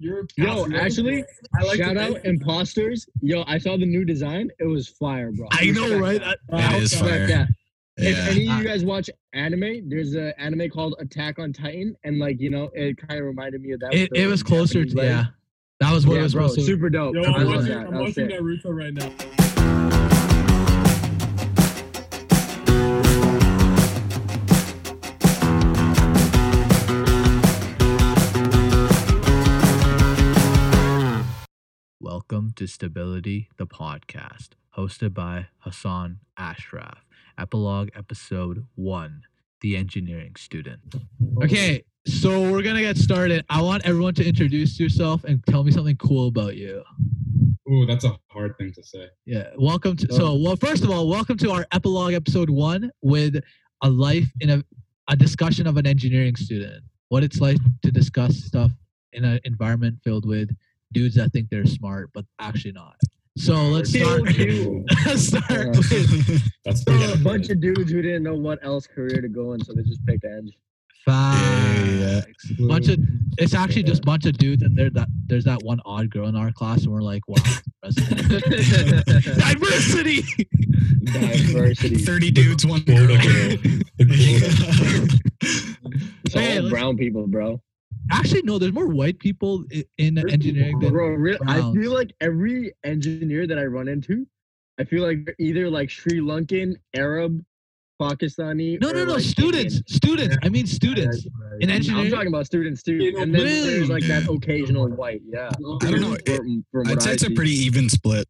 You're Yo, actually, I like shout out think- imposters. Yo, I saw the new design. It was fire, bro. I know, Respect right? that. I- It is fire. that. If Yeah. any of you guys watch anime, there's an anime called Attack on Titan, and like you know, it kind of reminded me of that. It, it was closer Japanese to yeah. That was what yeah, it was bro, super dope. Yo, I I'm watching, that. I'm watching. Naruto right now. Welcome to Stability, the podcast, hosted by Hassan Ashraf. Epilogue episode one The Engineering Student. Okay, so we're going to get started. I want everyone to introduce yourself and tell me something cool about you. Ooh, that's a hard thing to say. Yeah, welcome to. So, um, well, first of all, welcome to our epilogue episode one with a life in a, a discussion of an engineering student. What it's like to discuss stuff in an environment filled with dudes that think they're smart, but actually not. So let's start. Let's start Yeah. with That's So a bunch of dudes who didn't know what else career to go in, so they just picked Eng. yeah. Bunch of it's actually just bunch of dudes, and there that there's that one odd girl in our class, and we're like, wow, diversity. Diversity. 30 dudes, one Quota girl. girl. It's Okay, all let's- brown people, bro. Actually, no, there's more white people i- in engineering than Bro, re- I feel like every engineer that I run into, I feel like they're either like Sri Lankan, Arab, Pakistani. no, or, no, no, like, students, Indian. students. I mean students in engineering. I'm talking about students too, You know, and then really? there's like that Yeah. occasional white. Yeah, I don't know. From, from I'd say I it's a pretty even split.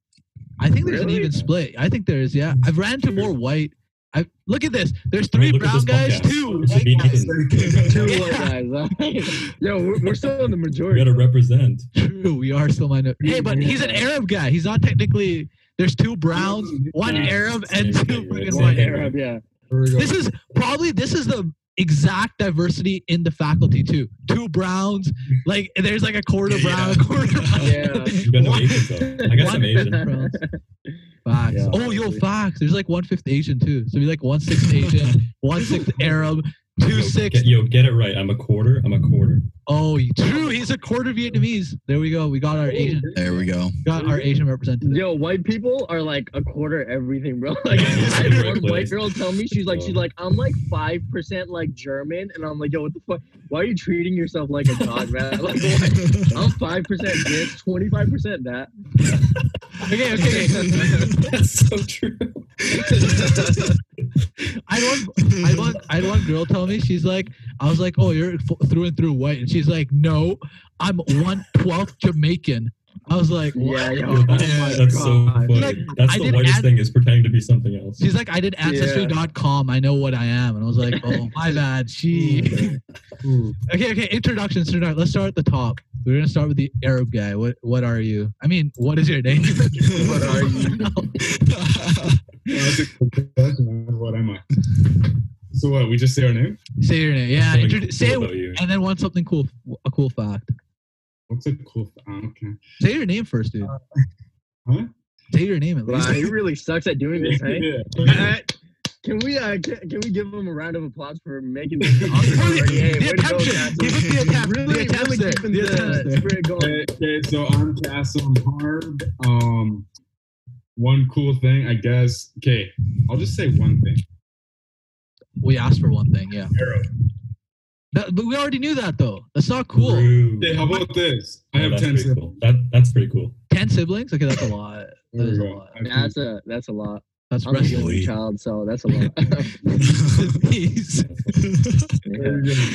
I think there's Really? an even split. I think there is. Yeah, I've ran into more white. I look at this. There's three look at brown guys, podcast. two white guys. Two Yeah. white guys. Yo, we're, we're still in the majority. We gotta represent. True, we are still minor. Hey, but he's an Arab guy. He's not technically. There's two browns, one Yeah. Arab, and two thing, right? freaking Same One white. Arab, yeah. This is probably this is the exact diversity in the faculty too. Two browns, like there's like a quarter brown, a quarter brown. Yeah. You got no Asians though. I got some one- Asian. Facts. Yeah. oh, yo, facts. There's like one fifth Asian too. So be like one sixth Asian, one sixth Arab, two Yo, sixth. Get, yo, get it right. I'm a quarter. I'm a quarter. Oh, true. He's a quarter Vietnamese. There we go. We got our Asian. There we go. Got our Asian representative. Yo, white people are like a quarter everything, bro. Like I had one white girl tell me she's like she's like I'm like five percent like German, and I'm like, yo, what the fuck? Why are you treating yourself like a god, man? Like, what? I'm five percent this, twenty five percent that. Okay, okay. That's so true. I had one, I had one, I had one girl tell me she's like, I was like, oh, you're f- through and through white, and she's like, no, I'm one twelfth Jamaican. I was like, what? Yeah, yo, Yo, oh that's my that's so funny. Like, that's I the whitest add- thing is pretending to be something else. She's like, I did ancestry.com. I know what I am, and I was like, oh, my bad. She. okay, okay. Introductions. Introduction. Let's start at the top. We're gonna start with the Arab guy. What What are you? I mean, what is your name? What are you? That's a good question. What am I? So what? We just say our name? say your name. Yeah. Something Introdu- cool say about you. and then want something cool, a cool fact. What's a cool? Fact? Ah, okay. Say your name first, dude. Uh, huh? Say your name at Wow, least. he really sucks at doing this, hey? Yeah. Uh, Can we uh can, can we give him a round of applause for making this awesome already? Hey, The way to go, attention. Castle. Give it the attempt. Really, The attempt's really there. keeping The the attempt's there. spirit going. Okay, okay, so I'm Castle hard. Um, one cool thing, I guess. Okay, I'll just say one thing. We asked for one thing, yeah. Arrow. That, but we already knew that though. That's not cool. Rude. Okay, how about this? I Oh, have ten siblings. cool. That that's pretty cool. Ten siblings? Okay, that's a lot. That There is we a lot. That's 10 a that's a lot. That's I'm wrestling. only child, so that's a lot. Yeah.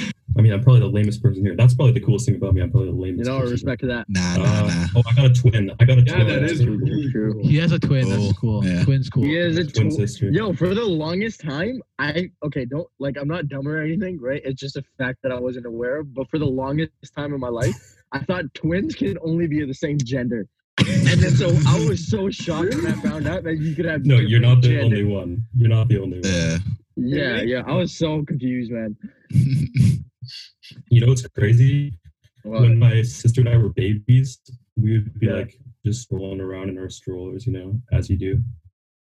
I mean, I'm probably the lamest person here. That's probably the coolest thing about me. I'm probably the You lamest. know, person respect to that. Nah, here. nah, Uh, nah. oh, I got a twin. I got a Yeah, twin. that That's cool. really True. cool. He has a twin. That's Cool. cool. Yeah. Twin's cool. He is a Twin tw- sister. Yo, for the longest time, I okay, don't like I'm not dumb or anything, right? It's just a fact that I wasn't aware of. But for the longest time in my life, I thought twins can only be of the same gender. And then so I was so shocked when I found out that you could have No, you're not the different only one. You're not the only one. Yeah. Yeah, yeah. I was so confused, man. You know what's crazy? Well, When my sister and I were babies, we would be Yeah. like just strolling around in our strollers, you know, as you do.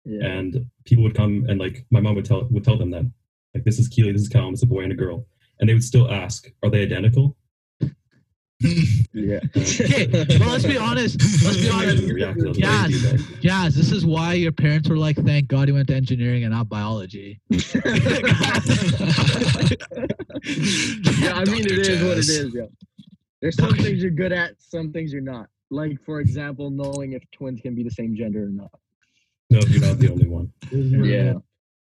yeah. and people would come and like my mom would tell would tell them that like this is Keely, this is Callum, it's a boy and a girl, and they would still ask, are they identical? Yeah. Okay, well, let's be honest. Let's be honest. React to Yeah. Jazz, this is why your parents were like, thank God you went to engineering and not biology. yeah, I mean, it is what it is, yo. There's some things you're good at, some things you're not. Like, for example, knowing if twins can be the same gender or not. No, you're not the only one. Yeah.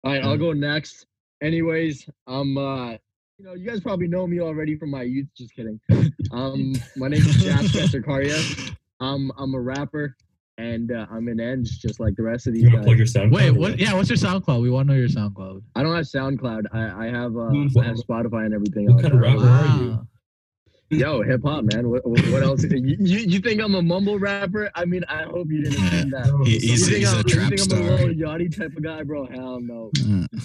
All right, I'll go next. Anyways, um, uh, you know, you guys probably know me already from my youth. Just kidding. Um, my name is Jazz Spencer Cardia. Um, I'm a rapper, and uh, I'm an eng, just like the rest of these You want to plug guys. your SoundCloud? Wait, what? Yeah, what's your SoundCloud? We want to know your SoundCloud. I don't have SoundCloud. I, I have uh, I have Spotify and everything. What else. kind of rapper are you? Wow. Yo, hip hop, man. What, what what else? You, you you think I'm a mumble rapper? I mean, I hope you didn't think that. He- You he's, think he's I'm- a you trap think I'm a star. Lil Yachty type of guy, bro? Hell no. Uh,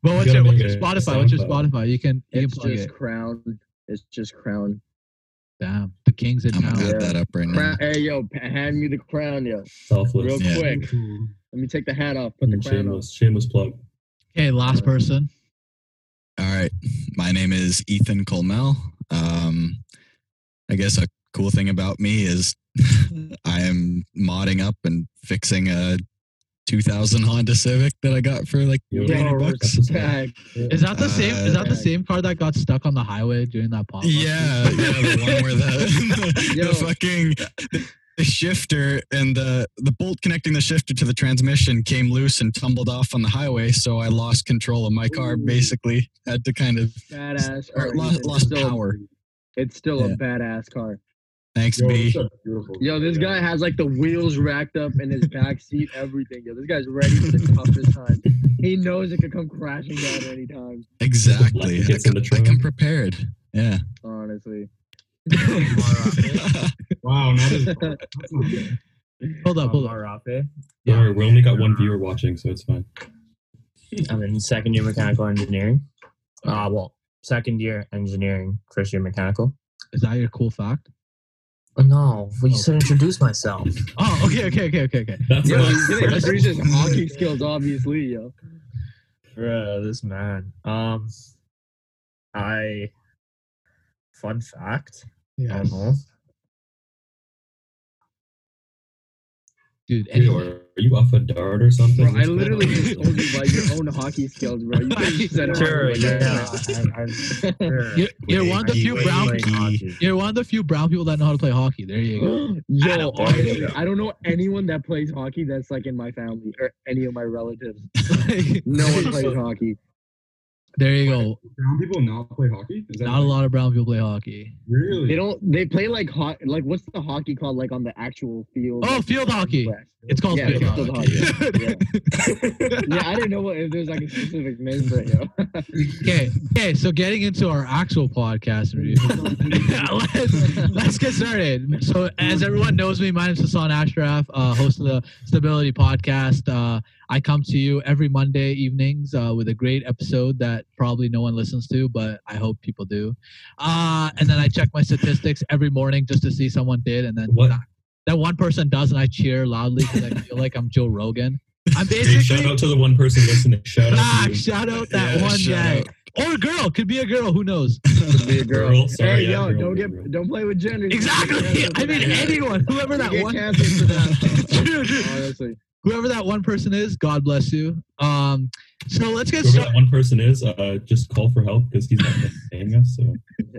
But what's your, what's your a Spotify? What's your Spotify? You can you can It's plug just it. Crown. It's just Crown. Damn, the king's in I'm town. gonna add Yeah. that up right now. Hey, yo, hand me the crown, yo. Selfless. Real Yeah. quick. Let me take the hat off. Put the Mm, crown on. shameless, shameless plug. Okay, last person. All right. My name is Ethan Colmel. Um, I guess a cool thing about me is I am modding up and fixing a 2000 Honda Civic that I got for like Yo, 300 bucks. respect. Is that the same? Is that the Uh, same car that got stuck on the highway during that pop? Yeah, yeah, the one where the, Yo. the fucking the shifter and the the bolt connecting the shifter to the transmission came loose and tumbled off on the highway. So I lost control of my car. Ooh. Basically, had to kind of Badass. or lost, It's lost still- power. It's still Yeah. a badass car. Thanks, Yo, B. it's a beautiful Yo, this car, guy has like the wheels racked up in his back seat, everything. Yo, this guy's ready for the toughest time. He knows it could come crashing down any time. Exactly. I, Gets come- I come prepared. Yeah. Honestly. Wow, not as, that's not. Hold up, hold up. Marafe. Don't Yeah. worry, we only got one viewer watching, so it's fine. I'm in second year mechanical engineering. Uh, well, second year engineering, first year mechanical. Is that your cool fact? Oh, no, well, you Oh. said introduce myself. Oh, okay, okay, okay, okay, okay. That's Yo, not- he's gonna introduce his hockey skills, obviously, yo. Bruh, this man. Um, I. Fun fact. I Yes. don't know. Dude, Wait, any- are you off a dart or something? Bro, I What's going literally on? just told you about your own hockey skills, bro. You could have said it Sure, like yeah. that. I, I, sure. you're, you're one of the few brown people. hockey. You're one of the few brown people that know how to play hockey. There you go. Yo, honestly. I don't know anyone that plays hockey that's like in my family or any of my relatives. No one plays hockey. There you go. Brown people not play hockey? Is that Not a lot of brown people play hockey. Really? They don't. They play like hot. Like what's the hockey called? Like on the actual field. Oh, like, field hockey. grass. It's called Yeah, field it's hockey. hockey. Yeah. yeah, I didn't know what if there's like a specific name for it. Okay, okay. So getting into our actual podcast review, let's, let's get started. So, as everyone knows me, my name is Hassan Ashraf, uh, host of the Stability Podcast. Uh, I come to you every Monday evenings uh, with a great episode that probably no one listens to, but I hope people do. Uh, and then I check my statistics every morning just to see someone did, and then What? that, that one person does, and I cheer loudly because I feel like I'm Joe Rogan. I'm Hey, basically shout out to the one person listening. Shout out Ah, to you. shout out that Yeah, one guy out. or a girl. Could be a girl. Who knows? Could be a girl. Girl, sorry, hey, yeah, yo, girl, don't get, girl. don't play with gender. Exactly. I mean, anyone, whoever You that get one, canceled for that. True, true. Honestly, whoever that one person is, God bless you. Um, so let's get Whoever started. that one person is, uh, just call for help because he's not paying us. So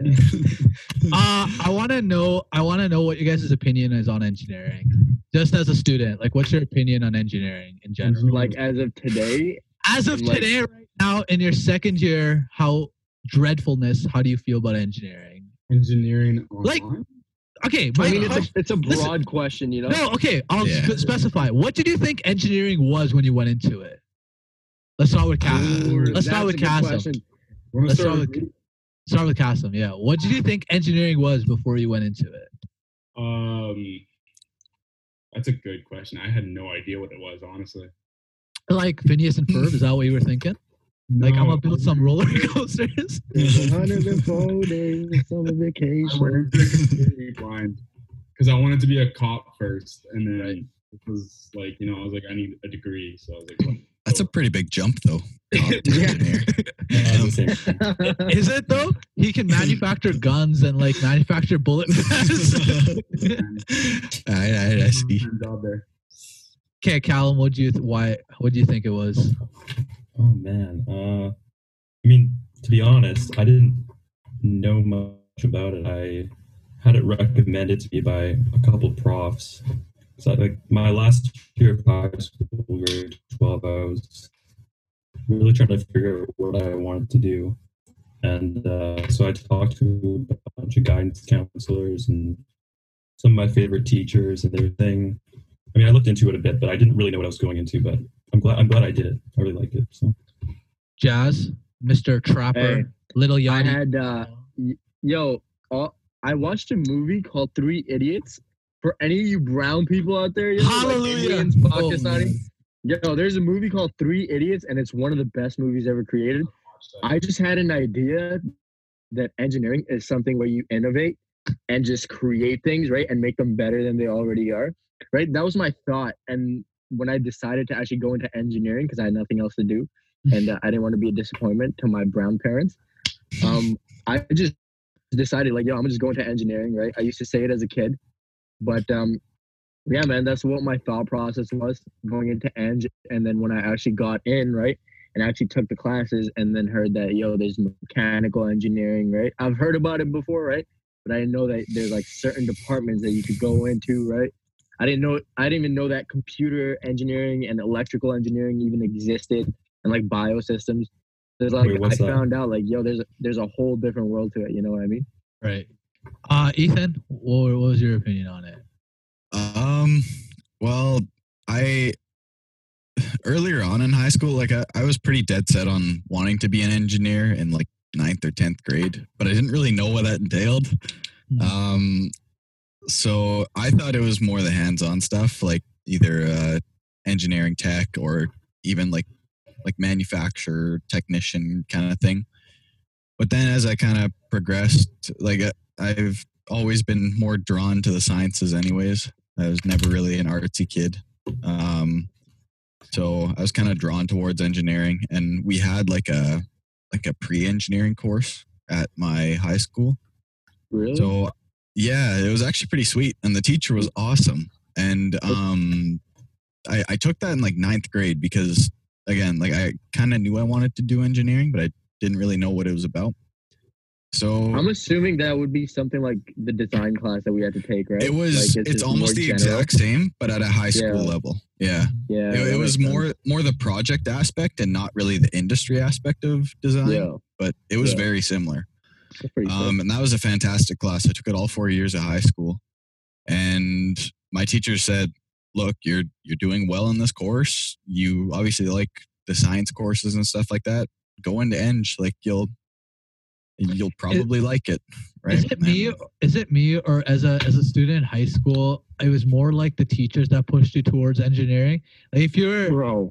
Uh, I want to know. I want to know what you guys' opinion is on engineering, just as a student. Like, what's your opinion on engineering in general? like as of today, As of like- today, right now, in your second year, how dreadfulness? How do you feel about engineering? engineering Like- online? Okay, my I mean, it's question- a, it's a Listen- broad question, you know. No, okay. I'll Yeah. spe- specify. What did you think engineering was when you went into it? Let's start with Kasim. Ooh, Let's start with a good Kasim. question. Wanna Let's start start with me? Start with Kasim. Yeah. What did you think engineering was before you went into it? Um, that's a good question. I had no idea what it was, honestly. Like Phineas and Ferb? Is that what you were thinking? Like I'm gonna build some roller coasters. There's a hundred and four days summer I vacation. completely blind because I wanted to be a cop first, and then Right. it was like you know I was like I need a degree, so I was like, what, That's a pretty big jump, though. Top Yeah. engineer. I was the same. Is it though? He can manufacture guns and like manufacture bullet vests. I, I, I see. Full-time job there. okay, Callum, what do you th- why? What do you think it was? Oh man. Uh, I mean, to be honest, I didn't know much about it. I had it recommended to me by a couple profs. So like my last year of high school, grade twelve, I was really trying to figure out what I wanted to do, and uh, so I talked to a bunch of guidance counselors and some of my favorite teachers and everything. I mean, I looked into it a bit, but I didn't really know what I was going into. But glad I'm glad I did it. I really liked it. So. Jazz, Mr. Trapper, Hey, Little I had uh, yo, all, I watched a movie called Three Idiots. For any of you brown people out there, yo, like Hallelujah. Indians, Oh, Pakistani, man. yo, there's a movie called Three Idiots, and it's one of the best movies ever created. I just had an idea that engineering is something where you innovate and just create things, right, and make them better than they already are, right? That was my thought, and when I decided to actually go into engineering because I had nothing else to do, and uh, I didn't want to be a disappointment to my brown parents, um, I just decided like, yo, I'm just gonna just go into engineering, right? I used to say it as a kid, but um, yeah, man, that's what my thought process was going into eng, and then when I actually got in, right, and actually took the classes, and then heard that yo, there's mechanical engineering, right? I've heard about it before, right? But I didn't know that there's like certain departments that you could go into, right? I didn't know I didn't even know that computer engineering and electrical engineering even existed and like biosystems. There's like Wait, I that? found out like yo, there's there's a whole different world to it. You know what I mean? Right. Uh, Ethan, what, what was your opinion on it? Um, well, I earlier on in high school, like I, I was pretty dead set on wanting to be an engineer in like ninth or tenth grade, but I didn't really know what that entailed. Hmm. Um, so I thought it was more the hands-on stuff, like either uh, engineering tech or even like like manufacturer technician kind of thing. But then as I kind of progressed, like uh, I've always been more drawn to the sciences, anyways. I was never really an artsy kid. Um, so I was kind of drawn towards engineering, and we had like a like a pre-engineering course at my high school. Really? So yeah, it was actually pretty sweet, and the teacher was awesome. And um, I, I took that in like ninth grade because again, like I kind of knew I wanted to do engineering, but I didn't really know what it was about. So I'm assuming that would be something like the design class that we had to take, right? it was Like, it's, almost the general. exact same, but at a high school Yeah. level. Yeah, Yeah, it, it was makes sense. more more the project aspect and not really the industry aspect of design. Yeah, But it was Yeah. very similar. That's pretty sick. Um, and that was a fantastic class. I took it all four years of high school, and my teacher said, "Look, you're you're doing well in this course. You obviously like the science courses and stuff like that. Go into Eng, like you'll you'll probably like it, right?" Is it me? Is it me, or as a as a student in high school, it was more like the teachers that pushed you towards engineering? Like if you're bro.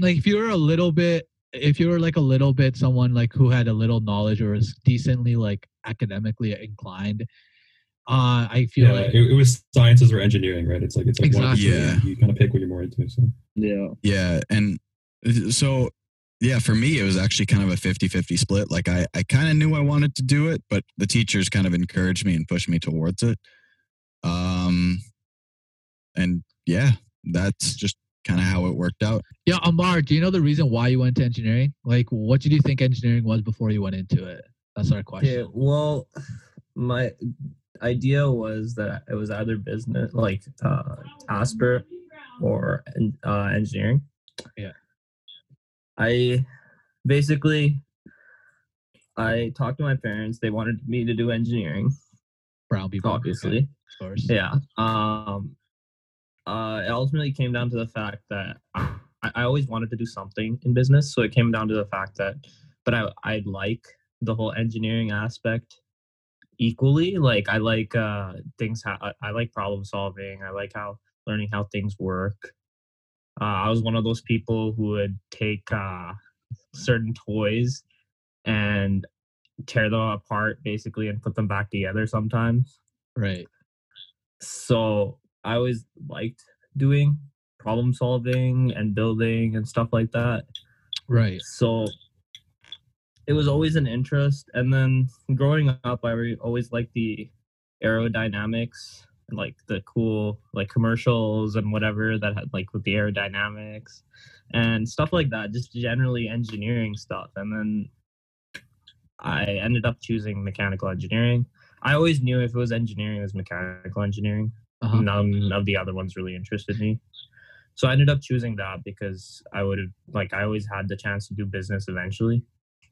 like if you were a little bit, if you were like a little bit someone like who had a little knowledge or was decently like academically inclined, uh, I feel Yeah, like it, it was sciences or engineering, right? It's like it's like one of the Exactly. two. Yeah. You kind of pick what you're more into. So Yeah, Yeah, and uh, so yeah, for me it was actually kind of a 50-50 split. Like I I kind of knew I wanted to do it, but the teachers kind of encouraged me and pushed me towards it. Um and yeah, that's just kind of how it worked out. yeah. Amar, do you know the reason why you went to engineering? Like, what did you think engineering was before you went into it? That's our question. Yeah, well, my idea was that it was either business, like uh, Asper, or uh, engineering. Yeah. I basically I talked to my parents. They wanted me to do engineering, Brown people, obviously. of course. Yeah. Um. Uh. It ultimately came down to the fact that I, I always wanted to do something in business, so it came down to the fact that, but I I like the whole engineering aspect equally. Like I like uh things. I, I like problem solving. I like how learning how things work. Uh, I was one of those people who would take uh certain toys and tear them apart basically and put them back together sometimes Right. so I always liked doing problem solving and building and stuff like that. Right. So it was always an interest. And then growing up, I re- always liked the aerodynamics and like the cool like commercials and whatever that had like with the aerodynamics and stuff like that. Just generally engineering stuff. And then I ended up choosing mechanical engineering. I always knew if it was engineering, it was mechanical engineering. Uh-huh. None of the other ones really interested me. So I ended up choosing that because I would have like I always had the chance to do business eventually.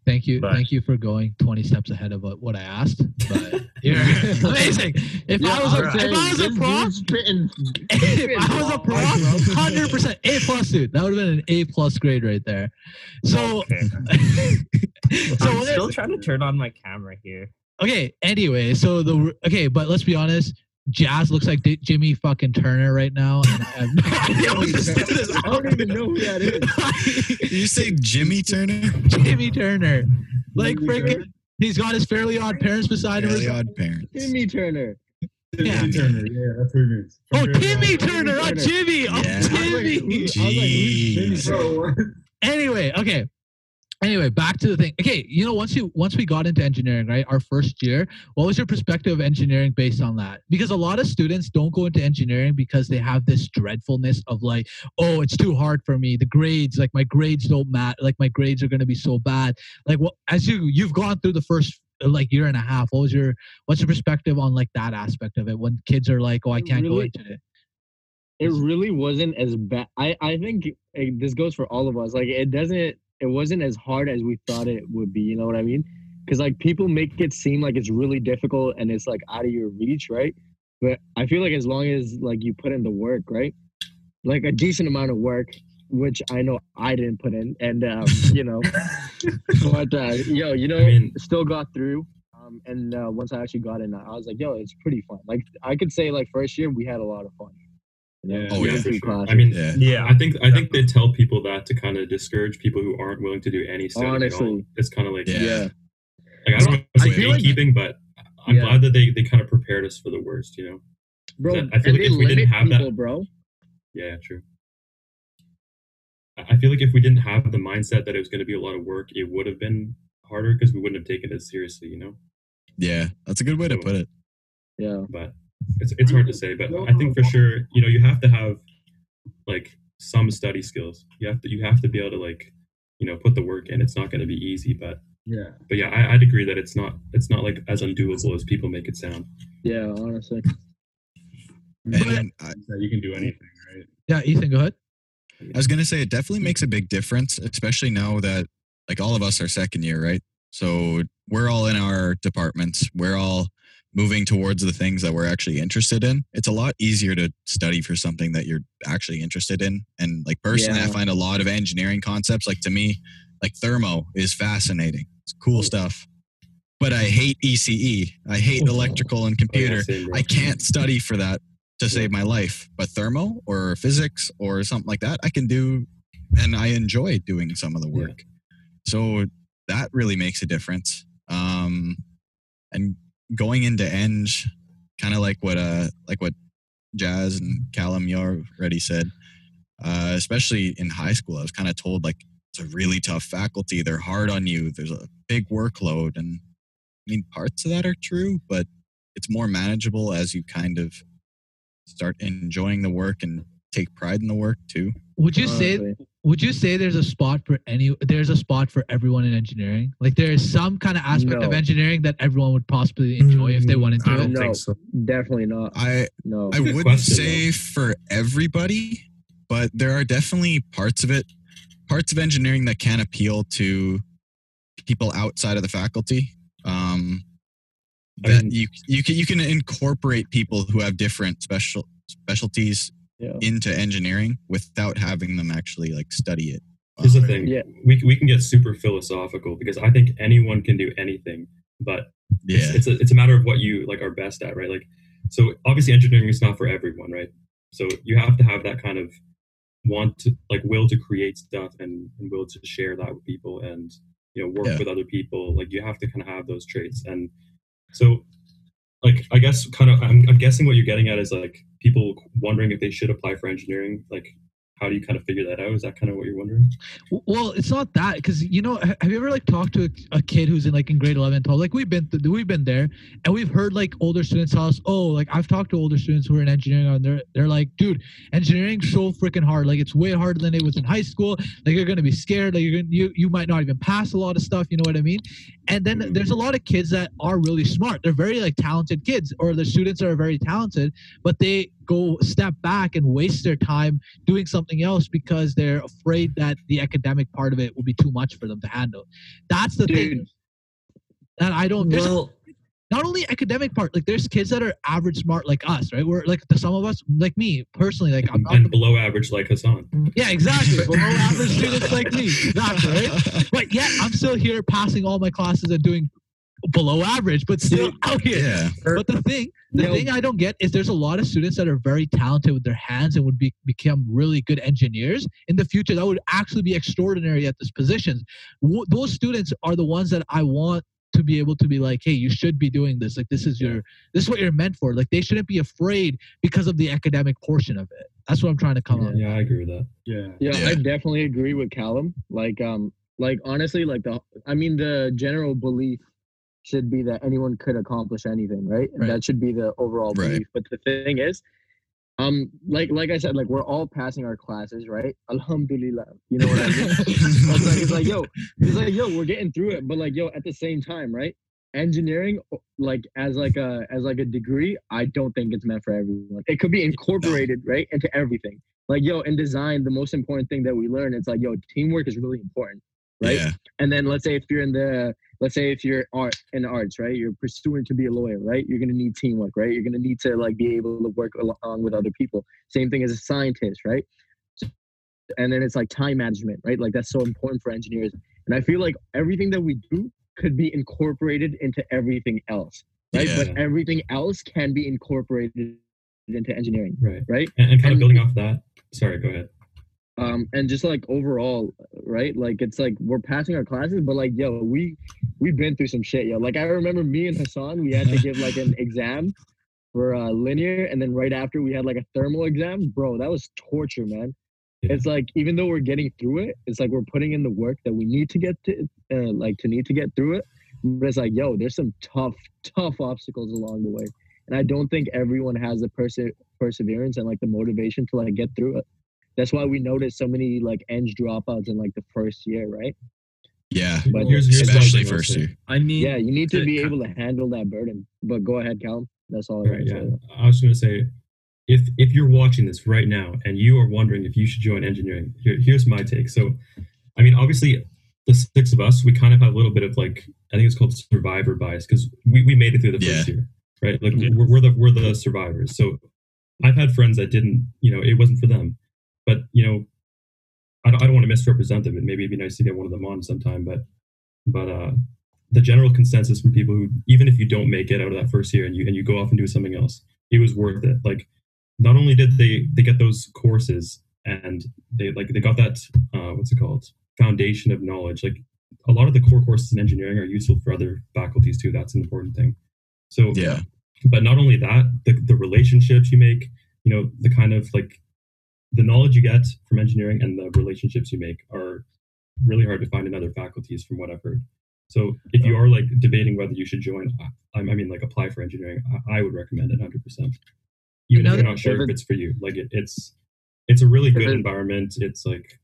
Thank you. But- Thank you for going 20 steps ahead of what what I asked. But you're amazing. If I was a, I'm saying, if I was a this prof, spitting- if I was a spitting prof, hundred percent A plus, dude. That would have been an A plus grade right there. So, Okay. so I'm still trying to turn on my camera here. okay. Anyway, so the okay, but let's be honest. Jazz looks like D- Jimmy fucking Turner right now, and I have no idea what this dude is. I don't even know who that is. you say Jimmy Turner? Jimmy Turner, like Jimmy freaking, he's got his fairly odd parents beside him. or Fairly odd parents. Timmy Turner. Yeah. Timmy Turner. Yeah, that's who it means. Oh, From Timmy Turner, not Turner. Jimmy. Oh, Yeah. I was like, Timmy. who- I was like, Timmy Jeez. Turner? Bro, anyway, okay. Anyway, back to the thing. Okay, you know, once you once we got into engineering, right, our first year, what was your perspective of engineering based on that? Because a lot of students don't go into engineering because they have this dreadfulness of like, oh, it's too hard for me. The grades, like my grades don't matter. Like my grades are gonna be so bad. Like, what as you you've gone through the first like year and a half, what was your what's your perspective on like that aspect of it when kids are like, oh, I can't go into it. it really wasn't as bad. I I think eh, this goes for all of us. Like it doesn't. It wasn't as hard as we thought it would be. You know what I mean? Because like people make it seem like it's really difficult and it's like out of your reach, right? But I feel like as long as like you put in the work, right? Like a decent amount of work, which I know I didn't put in, and um, you know, but uh, yo, you know, I mean- still got through. Um, and uh, once I actually got in, I was like, yo, it's pretty fun. Like I could say, like first year we had a lot of fun. You know, Yeah, Oh, yeah, went for through sure. I mean, Yeah. Yeah. I think I think they tell people that to kind of discourage people who aren't willing to do any studying at all. Honestly. It's kind of like, Yeah. yeah. like I don't know if it's I like feel like- gatekeeping, but I'm Yeah. glad that they, they kind of prepared us for the worst, you know? bro. I feel like if we didn't limit have that- bro. Yeah, true. I I feel like if we didn't have the mindset that it was going to be a lot of work, it would have been harder because we wouldn't have taken it seriously, you know? Yeah, that's a good way to put it. Yeah, But it's, it's hard to say. But I think for sure, you know, you have to have like some study skills. You have to you have to be able to like, you know, put the work in. It's not going to be easy, but Yeah. but yeah, I, I'd agree that it's not it's not like as undoable as people make it sound. yeah. Honestly, And I, you can do anything, right? Yeah, Ethan, go ahead. I was gonna say it definitely makes a big difference, especially now that like all of us are second year, right? So we're all in our departments. We're all moving towards the things that we're actually interested in. It's a lot easier to study for something that you're actually interested in. And like personally, I find a lot of engineering concepts, like to me, like thermo is fascinating. It's cool stuff. But I hate ECE. I hate electrical and Oh, computer. I can't study for that to save my life. But thermo or physics or something like that, I can do, and I enjoy doing some of the Yeah. work. So that really makes a difference. Um, and going into Eng, kind of like what uh like what Jazz and Callum you already said. Uh, especially in high school, I was kind of told like it's a really tough faculty. They're hard on you. There's a big workload, and I mean parts of that are true, but it's more manageable as you kind of start enjoying the work and take pride in the work too. Would you say would you say there's a spot for any there's a spot for everyone in engineering? Like there is some kind of aspect of engineering that everyone would possibly enjoy if they wanted to. I don't No. think so. definitely not. I No, I wouldn't question, say for everybody, but there are definitely parts of it, parts of engineering that can appeal to people outside of the faculty. Um, I that mean- you you can you can incorporate people who have different special specialties yeah. into engineering without having them actually like study it. Here's the thing. Yeah. We, we can get super philosophical because I think anyone can do anything, but Yeah, it's, it's, a, it's a matter of what you like are best at, right? Like, so obviously engineering is not for everyone, right? So you have to have that kind of want to like will to create stuff and, and will to share that with people and you know work Yeah. with other people. Like you have to kind of have those traits. And so like I guess kind of I'm, I'm guessing what you're getting at is like people wondering if they should apply for engineering. Like how do you kind of figure that out? Is that kind of what you're wondering? Well, it's not that because you know. Have you ever like talked to a, a kid who's in like in grade 11, 12? Like we've been th- we've been there, and we've heard like older students tell us, "Oh, like I've talked to older students who are in engineering, and they're they're like, dude, engineering's so freaking hard. Like it's way harder than it was in high school. Like you're gonna be scared. Like you're gonna, you you might not even pass a lot of stuff. You know what I mean? And then there's a lot of kids that are really smart. They're very like talented kids, or the students are very talented, but they go step back and waste their time doing something else because they're afraid that the academic part of it will be too much for them to handle. That's the thing that I don't. Well, not only academic part, like there's kids that are average smart like us, right? We're like the some of us, like me personally, like I'm not. and The, below average like Hassan. yeah, exactly. Below average students like me, exactly, right? But yet I'm still here passing all my classes and doing below average, but still out here. Yeah. But the thing, the Yo. thing I don't get is there's a lot of students that are very talented with their hands and would be, become really good engineers in the future. That would actually be extraordinary at these positions. W- those students are the ones that I want to be able to be like, hey, you should be doing this. Like this is your, this is what you're meant for. Like they shouldn't be afraid because of the academic portion of it. That's what I'm trying to come on. Yeah, I agree with that. Yeah. Yeah, Yeah. I definitely agree with Callum. Like, um, like honestly, like the, I mean, the general belief should be that anyone could accomplish anything, right? And Right. that should be the overall Right. belief. But the thing is, um, like, like I said, like we're all passing our classes, right? Alhamdulillah. You know what I mean? it's like, it's like, yo, it's like, yo, we're getting through it. But like, yo, at the same time, right? Engineering, like as like a as like a degree, I don't think it's meant for everyone. It could be incorporated, right, into everything. Like, yo, in design, the most important thing that we learn, it's like, yo, teamwork is really important, right? Yeah. And then let's say if you're in the let's say if you're art in arts, right? You're pursuing to be a lawyer, right? You're gonna need teamwork, right? You're gonna need to like be able to work along with other people. Same thing as a scientist, right? And then it's like time management, right? Like that's so important for engineers. And I feel like everything that we do could be incorporated into everything else, right? Yeah. But everything else can be incorporated into engineering, Right. right? And, and kind of And- building off that. Sorry, go ahead. Um and just like overall right? Like it's like we're passing our classes but like yo we we've been through some shit yo. Like i remember me and hassan we had to give like an exam for uh linear and then right after we had like a thermal exam. Bro that was torture man. Yeah. it's like even though we're getting through it it's like we're putting in the work that we need to get to uh, like to need to get through it. But it's like yo there's some tough tough obstacles along the way. And i don't think everyone has the perse- perseverance and like the motivation to like get through it that's why we noticed so many like eng dropouts in like the first year, right? Yeah. But Here's- here's what I was Especially first year. I mean, Yeah, you need to to be able to handle that burden. But go ahead, Callum. That's all I Right, to yeah. I was going to say, if if you're watching this right now and you are wondering if you should join engineering, here, here's my take. So, I mean, obviously, the six of us, we kind of have a little bit of like, I think it's called survivor bias because we, we made it through the first year, right? Like Yeah. we're, we're the we're the survivors. So, I've had friends that didn't, you know, it wasn't for them, but you know, I don't, I don't want to misrepresent them. And maybe it'd be nice to get one of them on sometime, but but uh the general consensus from people who even if you don't make it out of that first year and you and you go off and do something else it was worth it like not only did they they get those courses and they like they got that uh what's it called foundation of knowledge like a lot of the core courses in engineering are useful for other faculties too that's an important thing so Yeah. but not only that the, the relationships you make you know the kind of like the knowledge you get from engineering and the relationships you make are really hard to find in other faculties from what i've heard. So if you are like debating whether you should join i, I mean like apply for engineering i, I would recommend it 100% even if you're not sure if if it's for you like it, it's it's a really good environment. It's like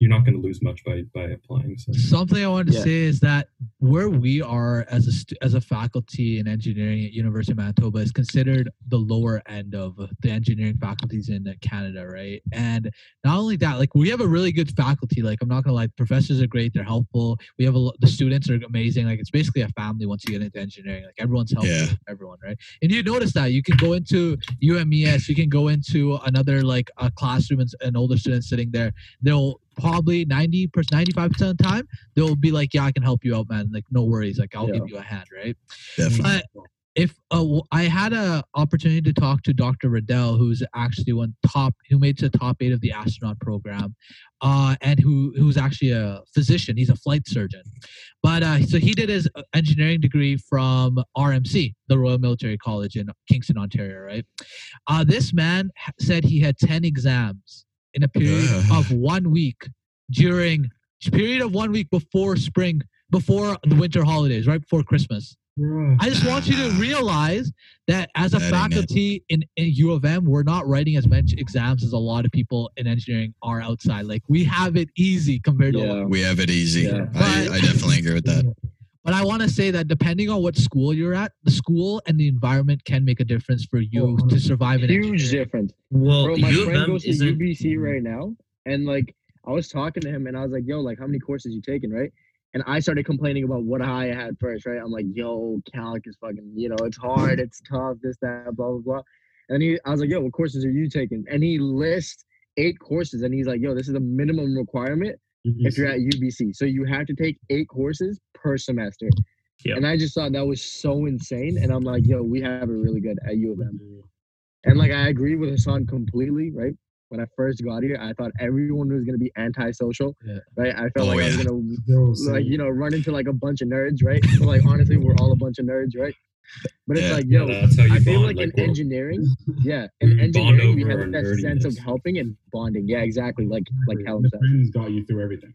you're not going to lose much by by applying so Something I wanted to Yeah. say is that where we are as a stu- as a faculty in engineering at University of Manitoba is considered the lower end of the engineering faculties in Canada, right? And not only that, like we have a really good faculty. Like I'm not gonna lie, professors are great, they're helpful. We have a lo- the students are amazing. Like it's basically a family once you get into engineering. Like everyone's helpful, Yeah. everyone, right? And you notice that you can go into UMES, you can go into another like a classroom and, s- and older students sitting there. They'll probably 90 percent 95 percent of the time they'll be like yeah i can help you out man like no worries like i'll Yeah. give you a hand right Definitely. but if uh, I had an opportunity to talk to Dr. Riddell, who's actually one top, who made to top eight of the astronaut program, uh, and who who's actually a physician. He's a flight surgeon, but uh, so he did his uh, engineering degree from RMC, the Royal Military College in Kingston, Ontario. Right. Uh, this man said he had ten exams in a period Ugh. of one week during period of one week before spring, before the winter holidays, right before Christmas. Bruh. I just want you to realize that as a That faculty in, in U of M, we're not writing as much exams as a lot of people in engineering are outside. Like we have it easy compared to Yeah. We have it easy. Yeah. I, I definitely agree with that. But I want to say that depending on what school you're at, the school and the environment can make a difference for you Oh, to survive in a Huge engineering. difference. Well, Bro, my U of friend M goes to. UBC mm-hmm. right now, and like I was talking to him, and I was like, "Yo, like how many courses you taking, right?" And I started complaining about what I had first, right? I'm like, "Yo, calc is fucking, you know, it's hard, it's tough, this, that, blah, blah, blah." And he, I was like, "Yo, what courses are you taking?" And he lists eight courses, and he's like, "Yo, this is a minimum requirement if you're at UBC, so you have to take eight courses per semester." Yep. And I just thought that was so insane, and I'm like, "Yo, we have it really good at U of M." And like I agree with Hassan completely, right? When I first got here, I thought everyone was gonna be antisocial, Yeah. right? I felt Oh, like I was gonna Yo, like you know run into like a bunch of nerds, right? But like honestly, we're all a bunch of nerds, right? But it's Yeah. like, Yeah, yo, that's how you I feel bond, like in we're- engineering, yeah, we in engineering we have our that sense of helping and bonding. Yeah, exactly. Like like the Callum said. friends got you through everything.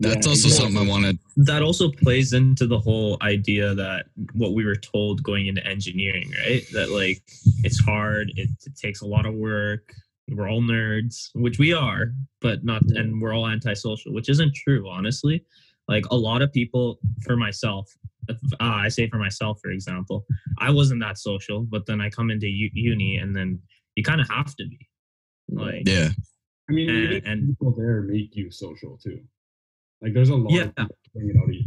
That's Yeah, also exactly. something I wanted. that also plays into the whole idea that what we were told going into engineering, right? That like it's hard, it, it takes a lot of work. We're all nerds, which we are, but not, and we're all antisocial, which isn't true, honestly. Like a lot of people, for myself, if- uh, I say for myself, for example, I wasn't that social, but then I come into u- uni, and then you kind of have to be. Like, Yeah. I mean, And- and- people there make you social too. Like, there's a lot Yeah. of people it out of you.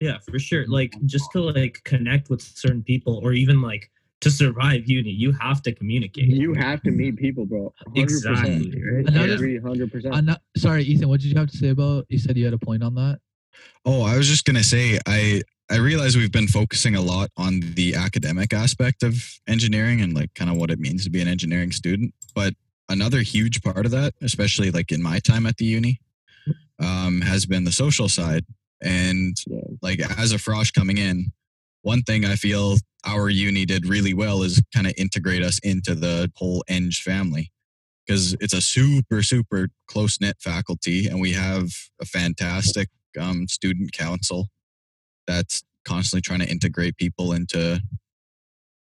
Yeah, for sure. Like just to like connect with certain people or even like to survive uni, you have to communicate. You have to meet people, bro. 100%. exactly, right? Another- agree, hundred percent. I'm not, sorry, Ethan. What did you have to say about? You said you had a point on that. Oh, I was just gonna say I I realize we've been focusing a lot on the academic aspect of engineering and like kind of what it means to be an engineering student. But another huge part of that, especially like in my time at the uni, um, has been the social side. And like as a frosh coming in, one thing I feel our uni did really well is kind of integrate us into the whole Eng family because it's a super super close knit faculty and we have a fantastic um, student council that's constantly trying to integrate people into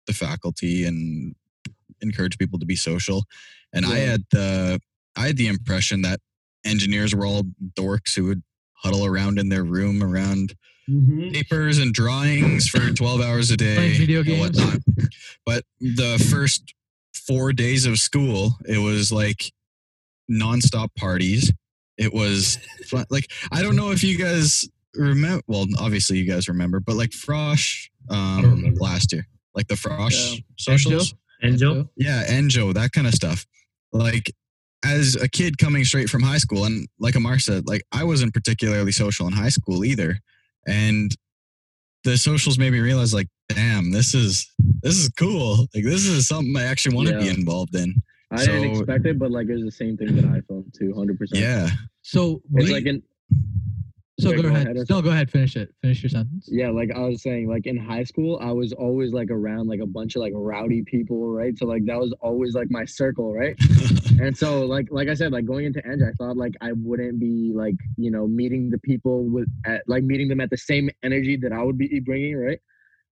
the faculty and encourage people to be social and i had the i had the impression that engineers were all dorks who would huddle around in their room around Mm-hmm. papers and drawings for 12 hours a day Playing video and games. whatnot. But the first four days of school, it was like nonstop parties. It was fun. like I don't know if you guys remember. Well, obviously you guys remember, but like Frosh um, last year, like the Frosh Yeah. socials. And Joe, Yeah, Enjo, that kind of stuff. Like as a kid coming straight from high school, and like Amar said, like I wasn't particularly social in high school either. And the socials made me realize, like, damn, this is this is cool. Like this is something I actually want to be involved in. I didn't expect it, but like it was the same thing that I felt too, hundred percent. Yeah. So, It's we- like in so go, go ahead. ahead. No, go ahead. Finish it. Finish your sentence. yeah, like I was saying, like in high school, I was always like around like a bunch of like rowdy people, right? So like that was always like my circle, right? And so like like I said, like going into Eng, I thought like I wouldn't be like you know meeting the people with at like meeting them at the same energy that I would be bringing, right?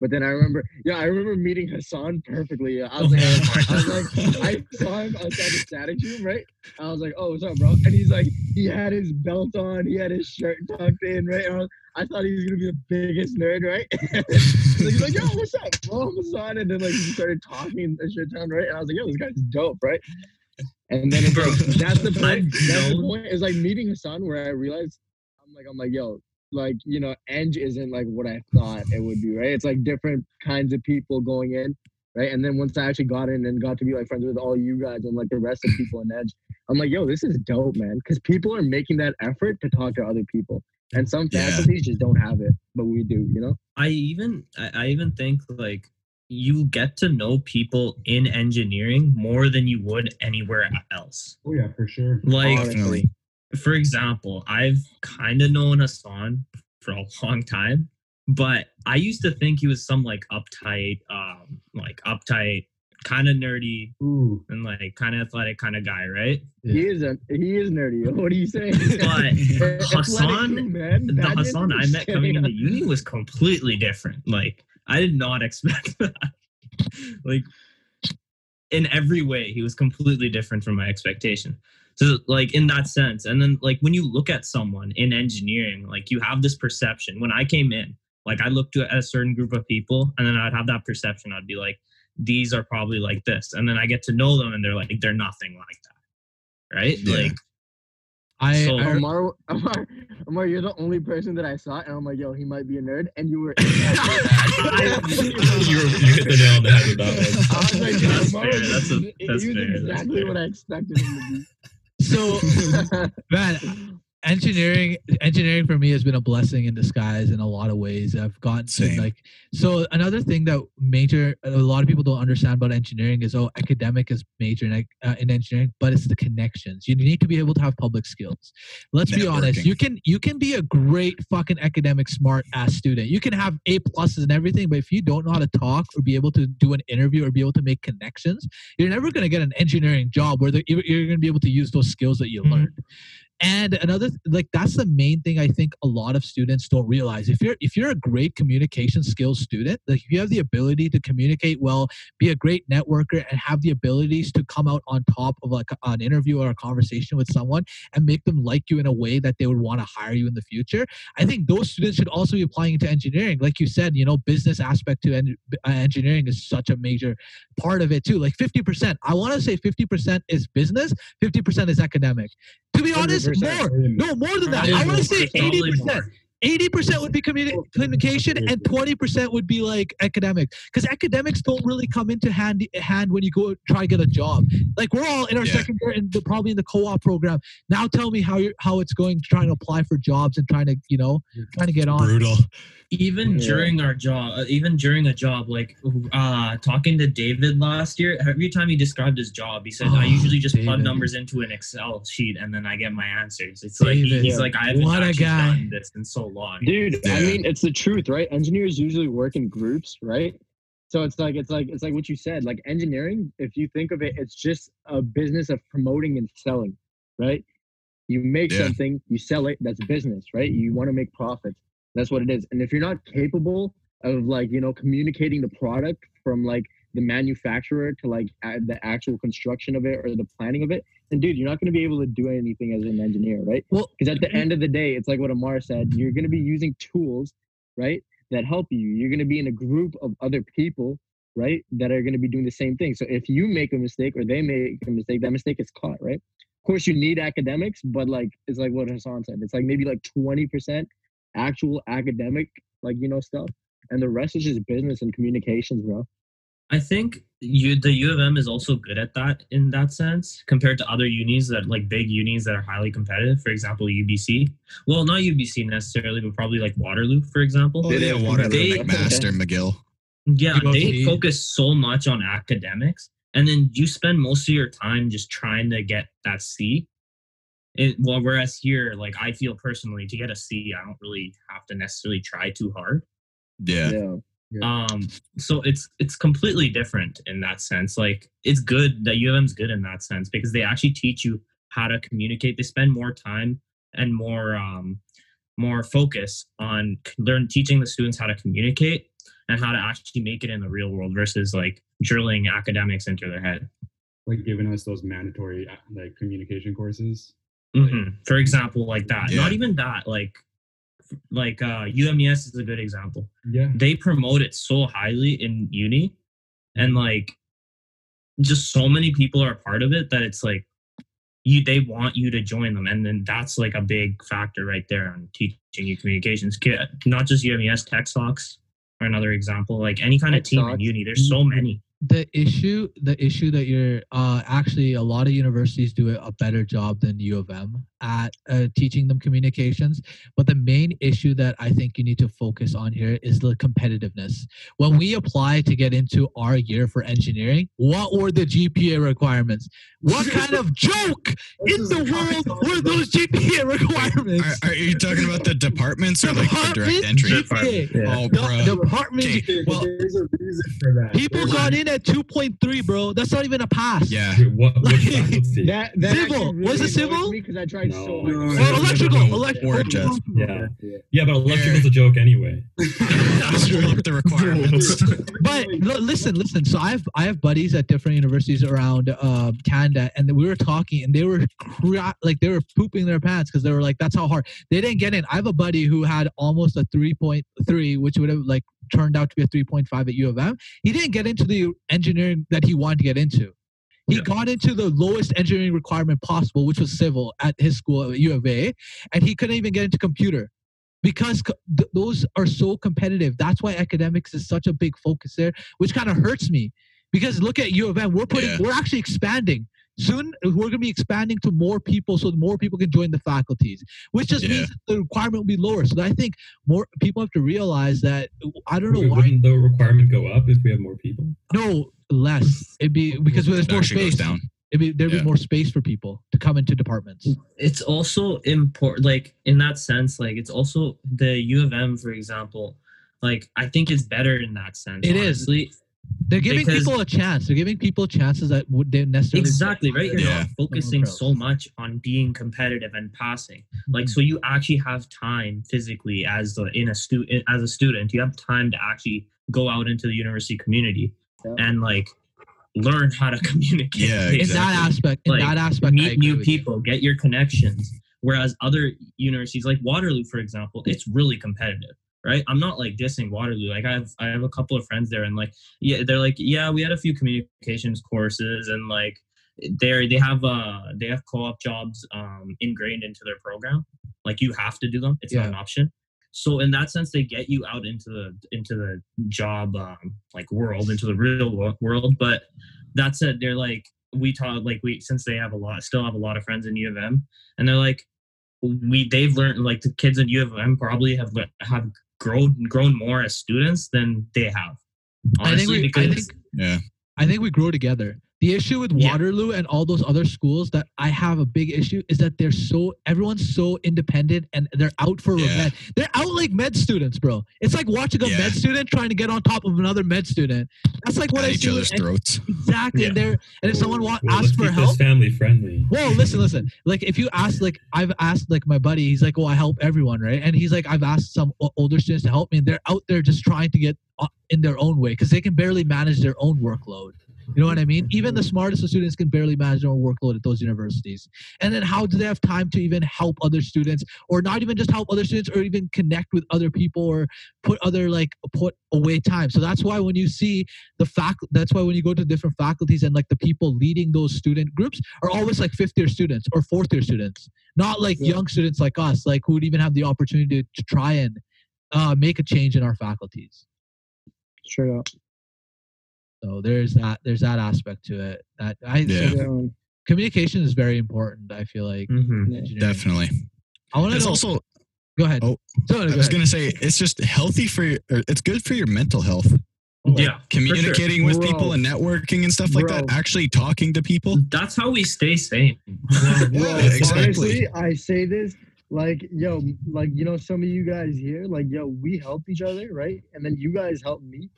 But then I remember, yeah, I remember meeting Hassan perfectly. I was like, I was like, I saw him outside the static room, right? I was like, oh, what's up, bro? And he's like, he had his belt on, he had his shirt tucked in, right? And I, was, I thought he was gonna be the biggest nerd, right? so he's like, yo, what's up, bro? I'm Hassan. And then like he started talking a shit ton, right? And I was like, yo, this guy's dope, right? And then Bro, like, that's the point. That's the point. Is like meeting Hassan where I realized I'm like, I'm like, yo, like you know, edge isn't like what I thought it would be, right? It's like different kinds of people going in, right? And then once I actually got in and got to be like friends with all you guys and like the rest of people in Edge, I'm like, yo, this is dope, man, because people are making that effort to talk to other people, and some Yeah. faculties just don't have it, but we do, you know? I even I, I even think like you get to know people in engineering more than you would anywhere else. Oh yeah, for sure. Like Definitely. For example, I've kind of known Hassan for a long time, but I used to think he was some like uptight, um, like uptight kind of nerdy Ooh. and like kind of athletic kind of guy, right? He is a he is nerdy. What are you saying? But Hassan, too, man. the Hassan I met coming into uni was completely different. Like I did not expect that. like in every way, he was completely different from my expectation. So like in that sense, and then like when you look at someone in engineering, like you have this perception. When I came in, like I looked at a certain group of people, and then I'd have that perception. I'd be like, these are probably like this, and then I get to know them, and they're like, they're nothing like that, right? Yeah. Like I, So- I Amar, Amar, Amar, you're the only person that I saw, and I'm like, yo, he might be a nerd, and you were. you, you hit the nail on the head with that one. I was like, That's Amar fair, that's a- that's was fair, that's exactly fair. what I expected him to be. man, engineering engineering for me has been a blessing in disguise in a lot of ways. I've gotten to Same. like so another thing that major a lot of people don't understand about engineering is oh academic is major in, uh, in engineering, but it's the connections. You need to be able to have public skills. Let's be honest. You can you can be a great fucking academic smart ass student. You can have A pluses and everything, but if you don't know how to talk or be able to do an interview or be able to make connections, you're never going to get an engineering job where you're going to be able to use those skills that you Mhm. learned and another like that's the main thing i think a lot of students don't realize. If you're if you're a great communication skills student like if you have the ability to communicate well be a great networker and have the abilities to come out on top of like an interview or a conversation with someone and make them like you in a way that they would want to hire you in the future i think those students should also be applying into engineering. Like you said you know business aspect to en- uh, engineering is such a major part of it too. Like 50% i want to say 50% is business 50% is academic. To be honest 100%. more no more than that. i want to say more, probably 80% would be communi- communication and 20% would be like academic because academics don't really come into hand hand when you go try to get a job like we're all in our Yeah. second year and probably in the co-op program now tell me how you're how it's going trying to apply for jobs and trying to you know trying to get on Brutal. even Yeah. during our job uh, even during a job like uh talking to david last year every time he described his job he said i Oh, usually just plug numbers into an excel sheet and then i get my answers it's like he- David. he's like i haven't What a actually guy. done this in so long Dude, I mean, it's the truth, right? Engineers usually work in groups, right? So it's like it's like it's like what you said. Like engineering, if you think of it, it's just a business of promoting and selling, right? You make Yeah. something, you sell it. That's business, right? You want to make profits. That's what it is. And if you're not capable of like you know communicating the product from like the manufacturer to like the actual construction of it or the planning of it, then dude, you're not going to be able to do anything as an engineer, right? well Because at the mm-hmm. end of the day, it's like what Amar said. You're going to be using tools, right, that help you. You're going to be in a group of other people, right, that are going to be doing the same thing. So if you make a mistake or they make a mistake, that mistake is caught, right? Of course, you need academics, but like it's like what Hassan said. It's like maybe like 20% actual academic, like you know stuff, and the rest is just business and communications, bro. I think you the U of M is also good at that in that sense compared to other unis that like big unis that are highly competitive. For example, UBC. Well, not UBC necessarily, but probably like Waterloo, for example. Oh, They- yeah, they- Waterloo, they- McMaster, McGill. Yeah, they focus so much on academics, and then you spend most of your time just trying to get that C. It, well, whereas here, like I feel personally, to get a C, I don't really have to necessarily try too hard. Yeah. Um, so it's it's completely different in that sense. Like it's good that U of M's good in that sense because they actually teach you how to communicate. They spend more time and more um more focus on learn teaching the students how to communicate and how to actually make it in the real world versus like drilling academics into their head. Like giving us those mandatory uh, like communication courses. Mhm. For example, like that. Yeah. Not even that. Like like uh UMES is a good example. Yeah. they promote it so highly in uni and like just so many people are a part of it that it's like you they want you to join them and then that's like a big factor right there on teaching you communications. Not just UMES tech stocks are another example. Like any kind of Tech team in uni there's so many. The issue the issue that you're uh actually a lot of universities do a better job than u of m at uh, teaching them communications. But the main issue that I think you need to focus on here is the competitiveness. When we applied to get into our year for engineering, what were the GPA requirements? What kind of joke in the world were those GPA requirements? Are, are you talking about the departments or like the direct Department entry? GPA. Yeah. Oh, The bro. department Okay, well, there's a reason for that. People got in at 2.3, bro. That's not even a pass. yeah. Wait, what, what Like- That, that Civil. actually Was it civil? Because I tried so No. No, no, electrical, no, no. electrical. Or yeah. Yeah, but electrical's a joke anyway. Let's the requirements. But lo- listen, listen. So I have I have buddies at different universities around uh, Canada, and we were talking, and they were cra- like they were pooping their pants because they were like, "That's how hard." They didn't get in. I have a buddy who had almost a three point three, which would have like turned out to be a three point five at U of M. He didn't get into the engineering that he wanted to get into. He Yeah. got into the lowest engineering requirement possible, which was civil at his school at U of A, and he couldn't even get into computer because th- those are so competitive. That's why academics is such a big focus there, which kind of hurts me. Because look at U of M, we're putting, Yeah. we're actually expanding. Soon we're going to be expanding to more people, so more people can join the faculties, which just Yeah. means that the requirement will be lower. So I think more people have to realize that. I don't know Wait, why. Wouldn't the requirement go up if we have more people? No, less. It'd be because there's more space. down. It'd be, there'd Yeah. be more space for people to come into departments. it's also important like in that sense like it's also the u of m for example like i think it's better in that sense It is. honestly. They're giving Because- people a chance. They're giving people chances that would they necessarily exactly right you're Yeah. not focusing so much on being competitive and passing like mm-hmm. so you actually have time physically as the in a student as a student you have time to actually go out into the university community Yeah. And like learn how to communicate Yeah, in that aspect. In Like, that aspect, I meet agree new with you. people, get your connections. Whereas other universities like Waterloo, for example, it's really competitive, right? I'm not like dissing Waterloo. Like I have I have a couple of friends there and like yeah, they're like, yeah, we had a few communications courses and like they're they have uh they have co-op jobs um ingrained into their program. Like you have to do them. It's not an option. So in that sense, they get you out into the into the job um, like world, into the real world. But that said, they're like we taught like we since they have a lot, still have a lot of friends in U of M, and they're like we they've learned like the kids in U of M probably have have grown grown more as students than they have. I think Honestly, we, because I think Yeah. I think we grow together. The issue with Yeah. Waterloo and all those other schools that I have a big issue is that they're so everyone's so independent and they're out for Yeah. revenge. They're out like med students, bro. It's like watching a Yeah. med student trying to get on top of another med student. That's like what At I each see. other's with- throats. exactly. And they're and if someone wa- Well, asks let's for keep help, this family friendly. Whoa, listen, listen. Like if you ask, like I've asked, like my buddy, he's like, "Oh, I help everyone, right?" And he's like, "I've asked some older students to help me, and they're out there just trying to get uh, in their own way because they can barely manage their own workload." You know what I mean? Even the smartest of students can barely manage their own workload at those universities. And then how do they have time to even help other students, or not even just help other students, or even connect with other people, or put other like put away time? So that's why when you see the fact, that's why when you go to different faculties and like the people leading those student groups are always like fifth year students or fourth year students, not like Yeah. young students like us, like who would even have the opportunity to, to try and uh, make a change in our faculties. Straight up. So there's that there's that aspect to it. That I Yeah. so communication is very important. I feel like Mhm. Definitely. I want to also go ahead. Oh, So, I was ahead. gonna say it's just healthy for your it's good for your mental health. yeah, Communicating with Bro. people and networking and stuff like that. Actually talking to people. that's how we stay sane. Bro, Yeah, exactly. honestly, I say this like, yo, like you know, some of you guys here, like, yo, we help each other, right? And then you guys help me,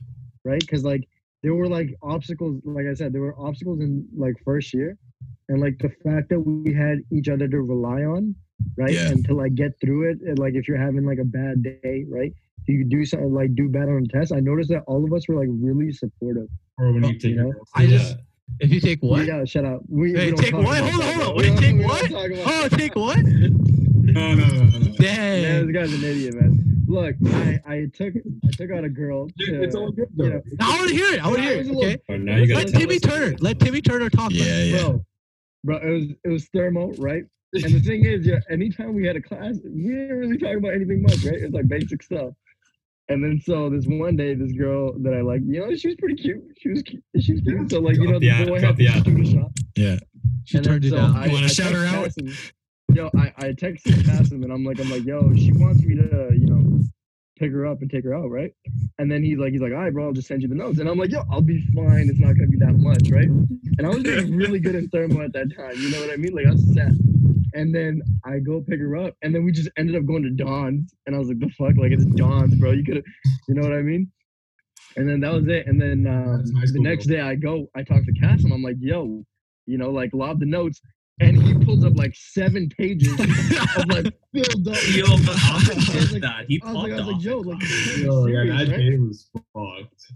right? Because like there were like obstacles, like I said, there were obstacles in like first year, and like the fact that we had each other to rely on, right, Yeah. and to like get through it. And like if you're having like a bad day, right, you could do something like do bad on a test. I noticed that all of us were like really supportive. Or when you take you know, your I just if you take what? Yeah, shut up. We, we Hey, don't take what? Hold on, hold on. Wait, We take what? Oh, take what? no, no, no, no, no. Man, Dang. this guy's an idiot, man. Look, I, I took I took out a girl. Dude, to, it's all good you though. know, I want to hear it. I want to hear it was it. a little- Okay. Oh, now you Let Timmy Turner. Let Timmy Turner talk. Yeah, yeah. bro, bro, it was it was thermo, right? And the thing is, yeah, anytime we had a class, we didn't really talk about anything much, right? It's like basic stuff. And then so this one day, this girl that I like, you know, she was pretty cute. She was cute. She was cute. So like, you know, the the ad- boy had the to ad. shoot a shot. Yeah. She And then turned you so down. I- You wanna shout her out? passing- yo, I, I texted Kasim and I'm like, I'm like, yo, she wants me to, you know, pick her up and take her out, right? And then he's like, he's like, all right, bro, I'll just send you the notes. And I'm like, yo, I'll be fine. It's not gonna be that much, right? And I was really good in thermo at that time. You know what I mean? Like I was set. And then I go pick her up, and then we just ended up going to Don's, and I was like, the fuck, like it's Don's, bro. You could, have you know what I mean? And then that was it. And then um, the next day I go, I talk to Cass, and I'm like, yo, you know, like lob the notes, and he pulls up like seven pages of like filled up. Yo, but I did like- that. He I was like, popped I was like, off. yo, like, class. you can't be Yo, yeah, that right? day was fucked.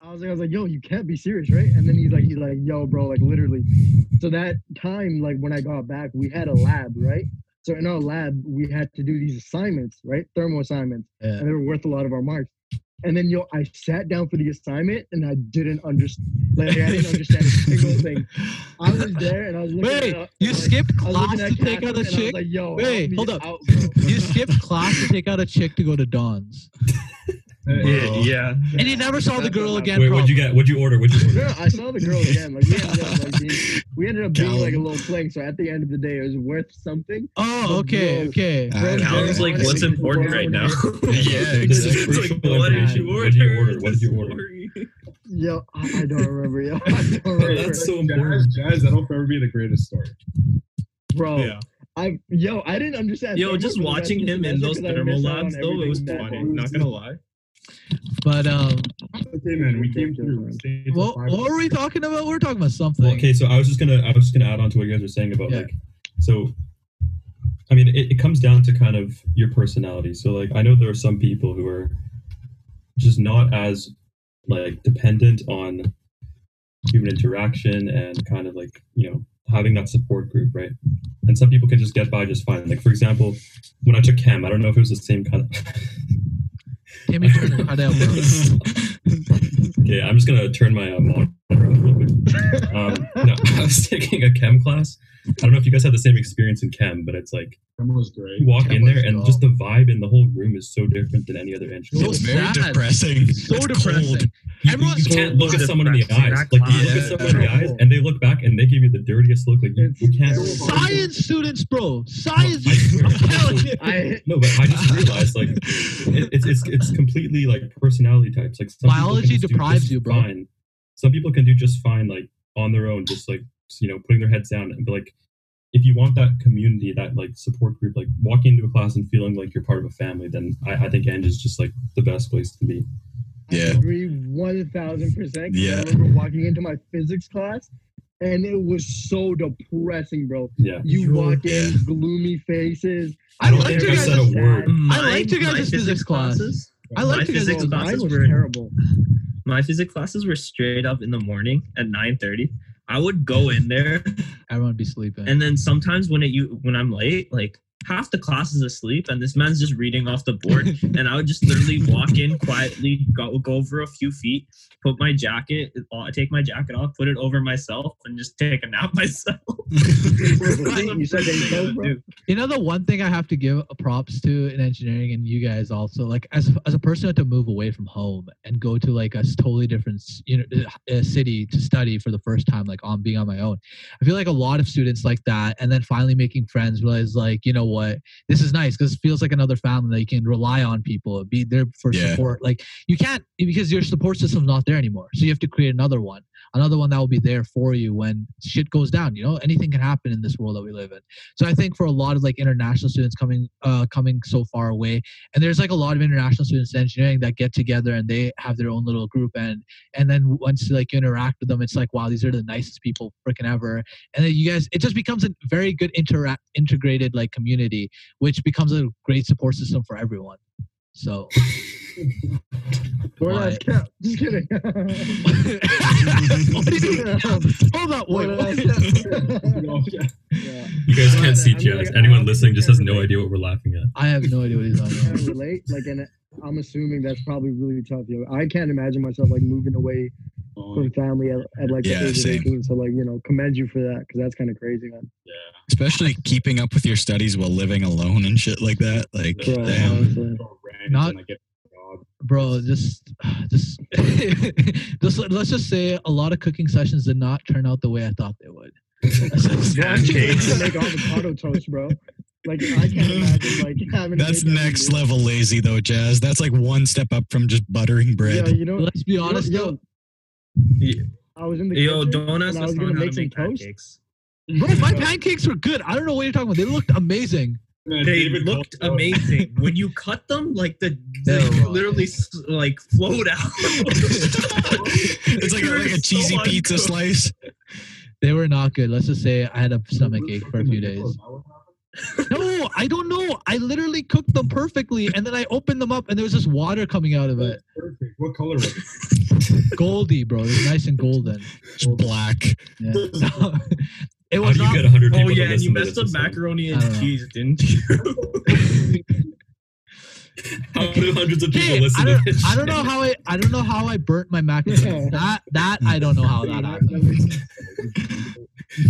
I was like, I was like, yo, you can't be serious, right? And then he's like, he's like, yo, bro, like literally. So that time, like when I got back, we had a lab, right? So in our lab, we had to do these assignments, right? Thermo assignments, Yeah. and they were worth a lot of our marks. And then yo, I sat down for the assignment and I didn't understand, like I didn't understand a single thing. I was there and I was looking. Wait, at, you like, skipped class to take out a and I was chick? like, yo, Wait, hold up. out. You skipped class to take out a chick to go to Don's, Yeah, yeah. and you never saw the girl again. Wait, what'd you get? What'd you order? What'd you order? No, I saw the girl again. Like we ended up like being, we ended up being like a little fling. So at the end of the day, it was worth something. Oh, okay, Bro. okay. I Bro, know. Callum's like, what's important right now? Yeah, This is exactly. crucial what did information. you What did you order? order? What did you order? Yo, I, I don't remember. Yo, I don't remember. That's so Jazz, important. Jazz, that'll forever be the greatest story. bro. Yeah. I yo, I didn't understand. Yo, thermo just watching him in semester those 'cause I thermal missed out on labs, though, it was funny. Not gonna lie. But um, Okay, man, we came through. We stayed till what, five. what were we talking about? We are talking about something. Well, okay, so I was just gonna I was just gonna add on to what you guys were saying about Yeah. like so I mean it, it comes down to kind of your personality. So like I know there are some people who are just not as like dependent on human interaction and kind of like, you know, having that support group, right? And some people can just get by just fine. Like for example, when I took chem, I don't know if it was the same kind of Bro. Okay, I'm just gonna turn my uh, monitor on real quick. Um, no, I was taking a chem class. I don't know if you guys had the same experience in chem, but it's like was great. you walk Chem in there and just the vibe in the whole room is so different than any other intro. So it's very sad. depressing. So it's depressing. cold. You, Everyone's you can't look at so someone in the eyes. Like you look at someone in the eyes and they look back and they give you the dirtiest look. Like you, you can't. terrible. Science students, bro. Oh, Science. I swear. I'm telling you. I No, but I just realized like it, it's it's it's completely like personality types. Like some people can Biology do deprives just you, bro. Fine. Some people can do just fine, like on their own, just like you know, putting their heads down. And but like, if you want that community, that like support group, like walking into a class and feeling like you're part of a family, then I, I think Eng is just like the best place to be. I Yeah. agree one thousand percent. Yeah. I remember walking into my physics class, and it was so depressing, bro. Yeah. You Yo, walk in, yeah. gloomy faces. I don't liked think mm, you guys. said a word. I liked you my guys' physics class. classes. I like My physics classes mine was were- terrible. My physics classes were straight up in the morning at 9:30. I would go in there, Everyone be sleeping. and then sometimes when it you when I'm late, like half the class is asleep, and this man's just reading off the board, and I would just literally walk in quietly, go go over a few feet, put my jacket, uh, take my jacket off, put it over myself, and just take a nap myself. You said that yourself, You know the one thing I have to give props to in engineering, and you guys also, like as as a person who had to move away from home and go to like a s- totally different you know uh, city to study for the first time, like on being on my own. I feel like a lot of students like that, and then finally making friends realize like you know what, this is nice because it feels like another family that you can rely on people, be there for Yeah. support. Like you can't because your support system's not there anymore, so you have to create another one, another one that will be there for you when shit goes down. You know, anything can happen in this world that we live in. So I think for a lot of like international students coming uh coming so far away, and there's like a lot of international students in engineering that get together and they have their own little group and and then once like you interact with them, it's like wow these are the nicest people freaking ever. And then you guys, it just becomes a very good interact integrated like community, which becomes a great support system for everyone. So Or Why? that's cap. Just kidding. What do you do? Hold up, wait. What? Yeah. You guys can't see I'm Jazz. Anyone listening just has no idea what we're laughing at. I have no idea what he's on. can't relate. Like, and I'm assuming that's probably really tough. Yo, I can't imagine myself like moving away from oh, family at, at like Yeah, the age of 18. So like, you know, commend you for that because that's kind of crazy, man. Yeah. Especially keeping up with your studies while living alone and shit like that. Like, Bro, damn. honestly. Not- and I get a job. Bro just just just let- let's just say a lot of cooking sessions did not turn out the way i thought they would Bro, I'm Pancakes. gonna make avocado toast, bro. Like I can't imagine like having. That's made that next level lazy though, Jazz. That's like one step up from just buttering bread. Yeah, you know. Let's be you know- honest yo, though. I was in the Yo, kitchen don't ask I was us gonna how to make some make toast. pancakes. Bro, my pancakes were good. I don't know what you're talking about. They looked amazing. Man, They looked called- amazing. when you cut them, like the They they literally like flowed out. it's like a, like a So cheesy pizza uncooked. slice. They were not good. Let's just say I had a stomach ache for a few days. No, I don't know. I literally cooked them perfectly, and then I opened them up, and there was just water coming out of it. Perfect. What color was it? Goldy, bro. It was nice and golden. Just black. Yeah. it How was do you not. get 100 people Oh to yeah, and you messed up and macaroni and don't know. cheese, didn't you? How do hundreds of people Okay, listen I to don't, this? I don't know how I I don't know how I burnt my macaroni. That that I don't know how that happened.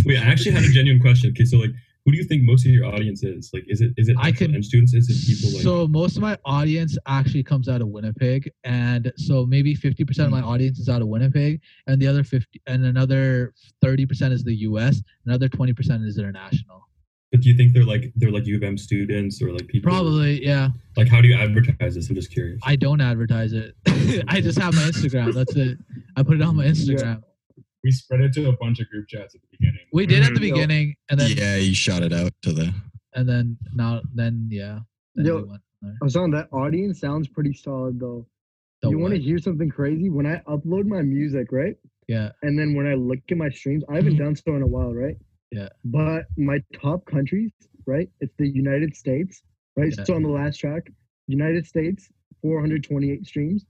Wait, I actually had a genuine question. Okay, so like, who do you think most of your audience is? Like, is it is it I actual can- Eng students? Is it people like? So most of my audience actually comes out of Winnipeg, and so maybe fifty percent of hmm. my audience is out of Winnipeg, and the other fifty and another thirty percent is the U.S. Another twenty percent is international. but do you think they're like they're like U of M students or like people? Probably, yeah. Like, how do you advertise this? I'm just curious. I don't advertise it. I just have my Instagram. That's it. I put it on my Instagram. We spread it to a bunch of group chats at the beginning. We did at the Mhm. Yo. beginning, and then yeah, you shot it out to the. and then now then yeah. Then Yo, we went there. I was on that audience sounds pretty solid though. The you want to hear something crazy? When I upload my music, right? Yeah. And then when I look at my streams, I haven't done so in a while, right? Yeah. But my top countries, right? It's the United States, right? Yeah. So on the last track, United States, 428 streams.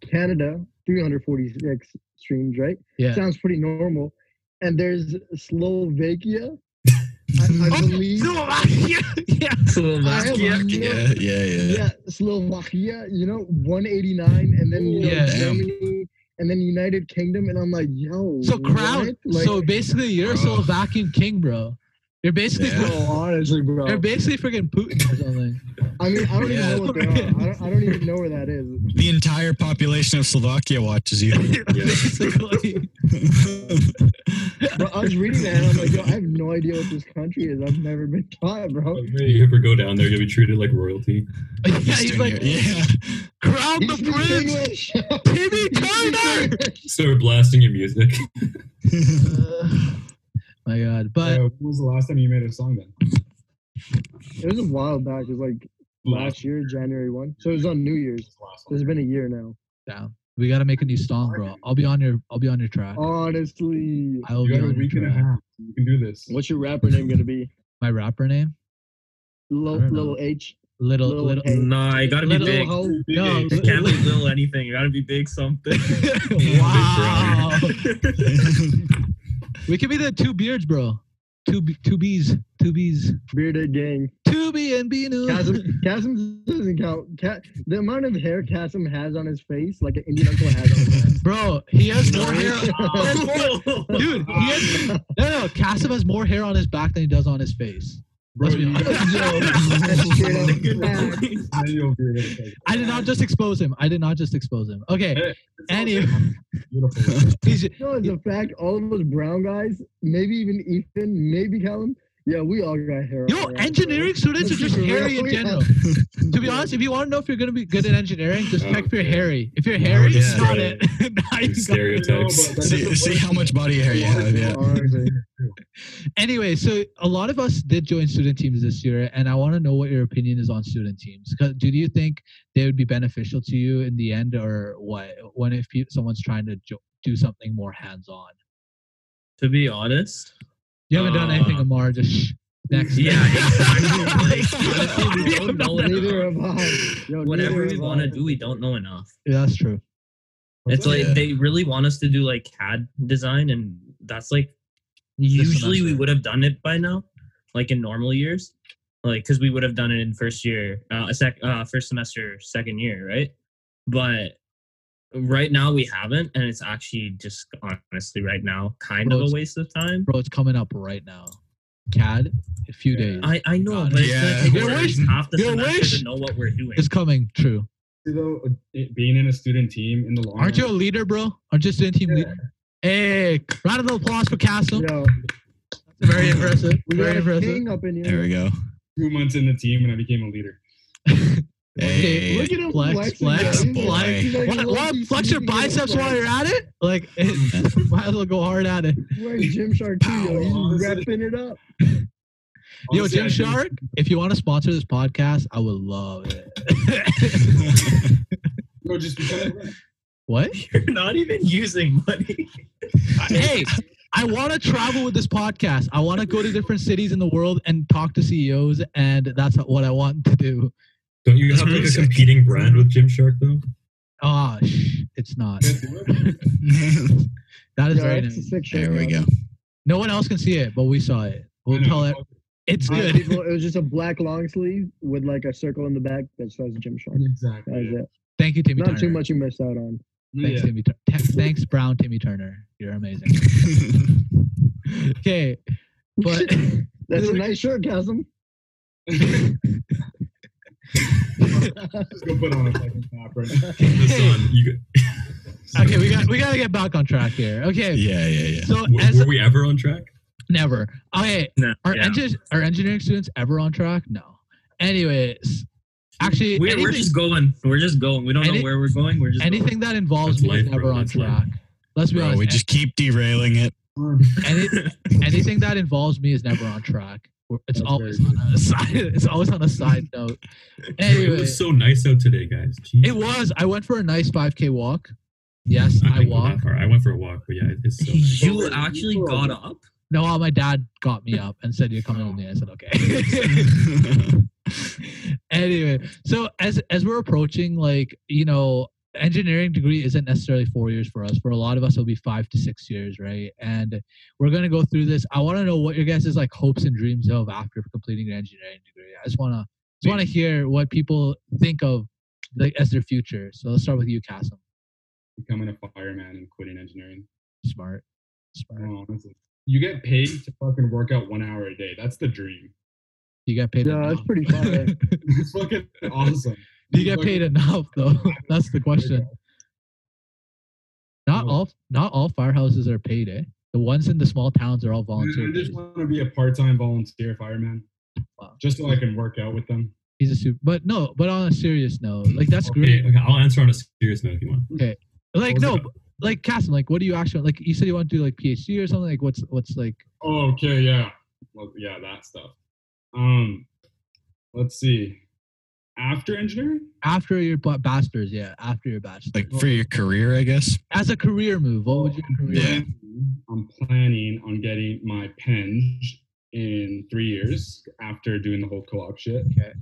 Canada, 346 streams, right? Yeah. Sounds pretty normal. And there's Slovakia. I, I Oh, believe. Slovakia. yeah. Slovakia. Have- Yeah, yeah, yeah. yeah, Slovakia, you know, 189, and then you know Yeah. Damn. Germany, and then United Kingdom, and I'm like, yo. So crowd. Like, so basically, you're a Bro. Slovakian king, bro. You're basically Yeah. bro, honestly, bro. you're basically freaking Putin or something. I mean, I don't Yeah. even know what they are. I don't, I don't even know where that is. The entire population of Slovakia watches you. basically. But I was reading that, and I'm like, yo, I have no idea what this country is. I've never been taught, bro. If you ever go down there, you'll be treated like royalty. yeah, Just he's like, yeah. crown the speaks prince, Timmy He speaks Turner. English. Start blasting your music. Uh, My God, but Uh, when was the last time you made a song then? It was a while back. It was like last year, January 1. So it was on New Year's. It's been a year now. down. We gotta make a new song, bro. I'll be on your. I'll be on your track. Honestly. I will You be got a on your week and a half. You can do this. What's your rapper name going to be? My rapper name? Lil, I don't know. Little H. Little Lil little. Hey. Nah, you gotta be Little big. Ho. No, You can't be little anything. You gotta be big something. wow. We could be the two beards, bro. Two two B's, two B's, Bearded Gang. two B and B new. Kasim, Kasim doesn't count. Ka, the amount of hair Kasim has on his face, like an Indian uncle has on his face. Bro, he has more hair. he has more- dude, he has no no. Kasim has more hair on his back than he does on his face. Bro, Let's be you honest. got- That's straight up fact. Now you'll be able to take it. I did not just expose him. I did not just expose him. Okay, Hey, it's all Any- good, man. Beautiful. he's You know, it's a fact. All of us brown guys, maybe even Ethan, maybe Callum. Yeah, we all got hair. you know our engineering bro. students are just hairy in general. To be honest, if you want to know if you're gonna be good at engineering, just check if you're Okay. hairy. If you're hairy, yeah. you got it. Now you got it. Stereotypes. No, see, see how much body hair you have. Yeah. Anyway, so a lot of us did join student teams this year, and I want to know what your opinion is on student teams. Do you think they would be beneficial to you in the end, or what? When if someone's trying to jo- do something more hands-on? to be honest, You haven't done anything, Uh, Amar. Just next. yeah, exactly. honestly, we don't know Neither enough. have Yo, Whatever we want to do, we don't know enough. Yeah, that's true. It's like Yeah. they really want us to do like CAD design, and that's like usually we would have done it by now, like in normal years, like because we would have done it in first year, uh, sec, uh, first semester, second year, right? But right now we haven't, and it's actually just honestly right now kind Bro, of a waste of time. Bro, it's coming up right now. CAD, a few Yeah. days. I, I know, God, but it's yeah. gonna take Your us at wish- least half the your semester wish to know what we're doing. It's coming. True. Though, being in a student team in the long Aren't you a leader, bro? Aren't you a student team Yeah. leader? Hey, round of applause for Castle. Yo, Very impressive. We Very impressive. king up in here. There we go. Two months in the team, and I became a leader. Okay, Hey, Look at him Flex, flexing, flex, flex. he's What, what? Flex your biceps while you're at it? Like, might as well go hard at it. He's wearing Gymshark too, yo. He's Honestly. repping it up. Yo, Honestly, I Gymshark, if you want to sponsor this podcast, I would love it. No, just because. what? You're not even using money. Hey, I want to travel with this podcast. I want to go to different cities in the world and talk to CEOs, and that's what I want to do. Don't you have like a really sick. competing brand with Gymshark though? Ah, shh, it's not. Can't do it. That is Yeah, very that's a nice. there we go. No one else can see it, but we saw it. We'll tell it. It's Uh, good. people, it was just a black long sleeve with like a circle in the back that says Gymshark. That Exactly. was it. Thank you, Timmy Not Turner. too much you missed out on. Thanks, Yeah. Timmy. Tur- Thanks, Brown Timmy Turner. You're amazing. Okay, but That's a nice shirt, Chasm. Just go put on a fucking top right now. Hassan, you got- okay, we got we got to get back on track here. Okay, yeah, yeah, yeah. so W- as were we ever on track? never. Okay, No, are yeah. engi- are engineering students ever on track? No. Anyways, actually, We're, anything, we're just going. We're just going. We don't Any- know where we're going. We're just going. anything that involves That's me is life, never bro, on that's life. track. Let's be Bro, honest. we just keep derailing it. any, anything that involves me is never on track. We're- It's That's always on a side. It's always on a side note. It was so nice out today, guys. Jeez. it was. I went for a nice 5K walk. Yes, I didn't walked. I went for a walk, but yeah, it's so nice. you actually got up. No, uh, my dad got me up and said, "You're coming with me." I said, "Okay." anyway, so as as we're approaching, like you know, engineering degree isn't necessarily four years for us. For a lot of us, it'll be five to six years, right? And we're gonna go through this. I want to know what your guys' like hopes and dreams of after completing an engineering degree. I just wanna just wanna hear what people think of like as their future. So let's start with you, Cassim. Becoming a fireman and quitting engineering. Smart, smart. Oh, honestly. You get paid to fucking work out one hour a day. That's the dream. You got paid. Yeah, that's enough. pretty fire. It's fucking awesome. Do you get paid enough though? That's the question. Not all not all firehouses are paid, eh? The ones in the small towns are all I volunteer. just want to be a part-time volunteer fireman, Wow. just so I can work out with them. He's a super, but no, but on a serious note, like that's Okay, great. okay, I'll answer on a serious note if you want. Okay, Like no, like Cassim, like what do you actually like? You said you want to do like PhD or something. Like what's what's like? Oh, okay, yeah, well, yeah, that stuff. Um, let's see. After engineering, After your bachelor's, yeah, after your bachelor's. like for your career, I guess. As a career move, what would your career? Yeah. I'm planning on getting my P.Eng in three years after doing the whole co-op shit. Okay.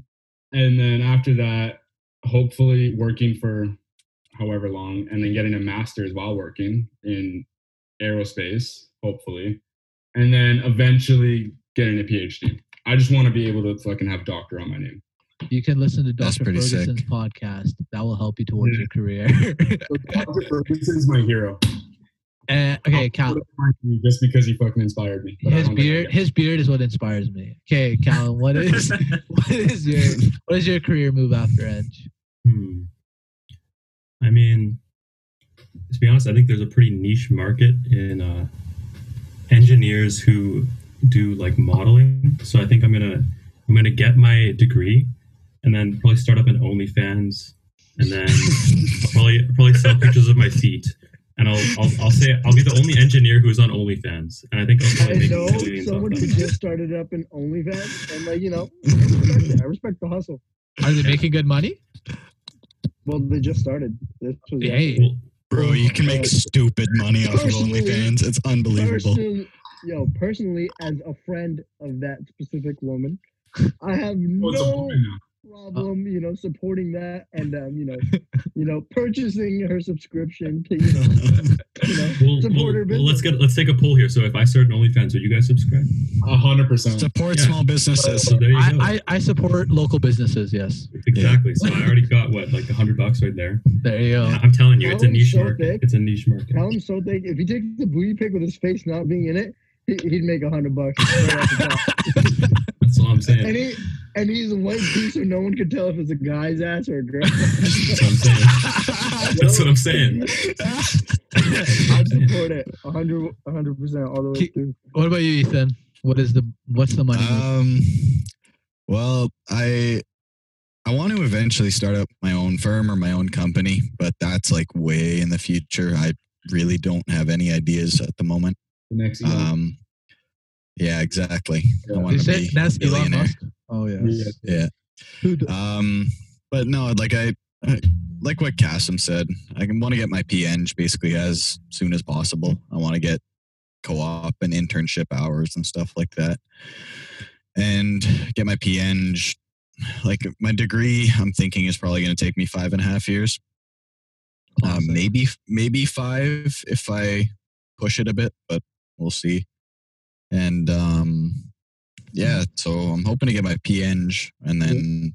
And then after that, hopefully working for however long, and then getting a master's while working in aerospace, hopefully, and then eventually getting a PhD. I just want to be able to fucking have doctor on my name. You can listen to Dr. pretty sick. Ferguson's podcast. That will help you towards Yeah. your career. So Dr. Ferguson's my hero. uh, okay, I'll Cal. put it on my- Just because he fucking inspired me. His don't think I beard, his beard is what inspires me. Okay, Callum, what is what is your what is your career move after Eng? Hmm. I mean, to be honest, I think there's a pretty niche market in uh, engineers who do like modeling. So I think I'm gonna I'm gonna get my degree and then probably start up an OnlyFans and then I'll probably probably sell pictures of my feet. And I'll, I'll I'll say I'll be the only engineer who's on OnlyFans, and I think I'll I probably make know millions off someone who that. just started up in OnlyFans, and like you know, I respect it. I respect the hustle. Are they making good money? Well, they just started. This was Hey, Well, Bro, you can make uh, stupid money off of Personally- OnlyFans. It's unbelievable. Person, yo, personally, as a friend of that specific woman, I have Oh, it's a no woman now. Problem, you know, supporting that and um, you know, you know, purchasing her subscription to you know, you know, well, support her well, well, let's business. get let's take a poll here. So if I start an OnlyFans, would you guys subscribe? A hundred percent. Support Yeah. small businesses. So there you I, go. I I support local businesses. Yes, Exactly. So I already got what, like a hundred bucks right there. there you go. I'm telling you, it's a niche so market. thick. It's a niche market. Callum's so thick. If he takes the booty pic with his face not being in it, he, he'd make a hundred bucks. right off the top. That's all I'm and saying. He and he's a white piece, so no one could tell if it's a guy's ass or a girl. That's what I'm saying. That's what I'm saying. I'd support it hundred, a hundred percent all the way through. What about you, Ethan? What is the what's the money? Um, well, I I want to eventually start up my own firm or my own company, but that's like way in the future. I really don't have any ideas at the moment. The next Um, yeah, exactly. I want to be that's Elon billionaire. Musk? Oh yeah. Yeah. Yeah. Um, but no, like I, I like what Kasim said. I want to get my P.Eng basically as soon as possible. I want to get co-op and internship hours and stuff like that, and get my P.Eng. Like my degree, I'm thinking is probably going to take me five and a half years. Uh, maybe maybe five if I push it a bit, but we'll see. And um, yeah, so I'm hoping to get my P.Eng and then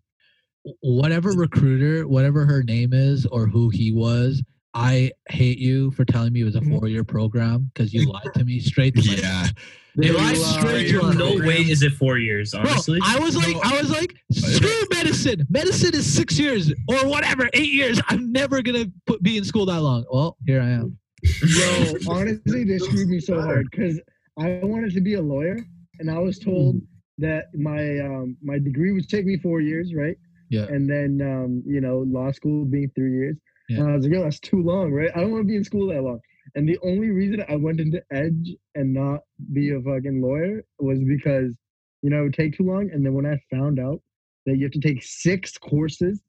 whatever recruiter, whatever her name is or who he was, I hate you for telling me it was a mm-hmm. four year program because you lied to me straight. To my yeah, They They lied lied. straight to our No way is it four years, Bro, honestly. I was like, I was like, screw medicine. Medicine is six years or whatever, eight years. I'm never gonna put, be in school that long. Well, here I am. Yo, honestly, they screwed me so hard because I wanted to be a lawyer, and I was told mm. That my um, my degree would take me four years, right? Yeah. And then um, you know, law school being three years. Yeah. I was like, yo, that's too long, right? I don't want to be in school that long. And the only reason I went into Eng and not be a fucking lawyer was because you know it would take too long. And then when I found out that you have to take six courses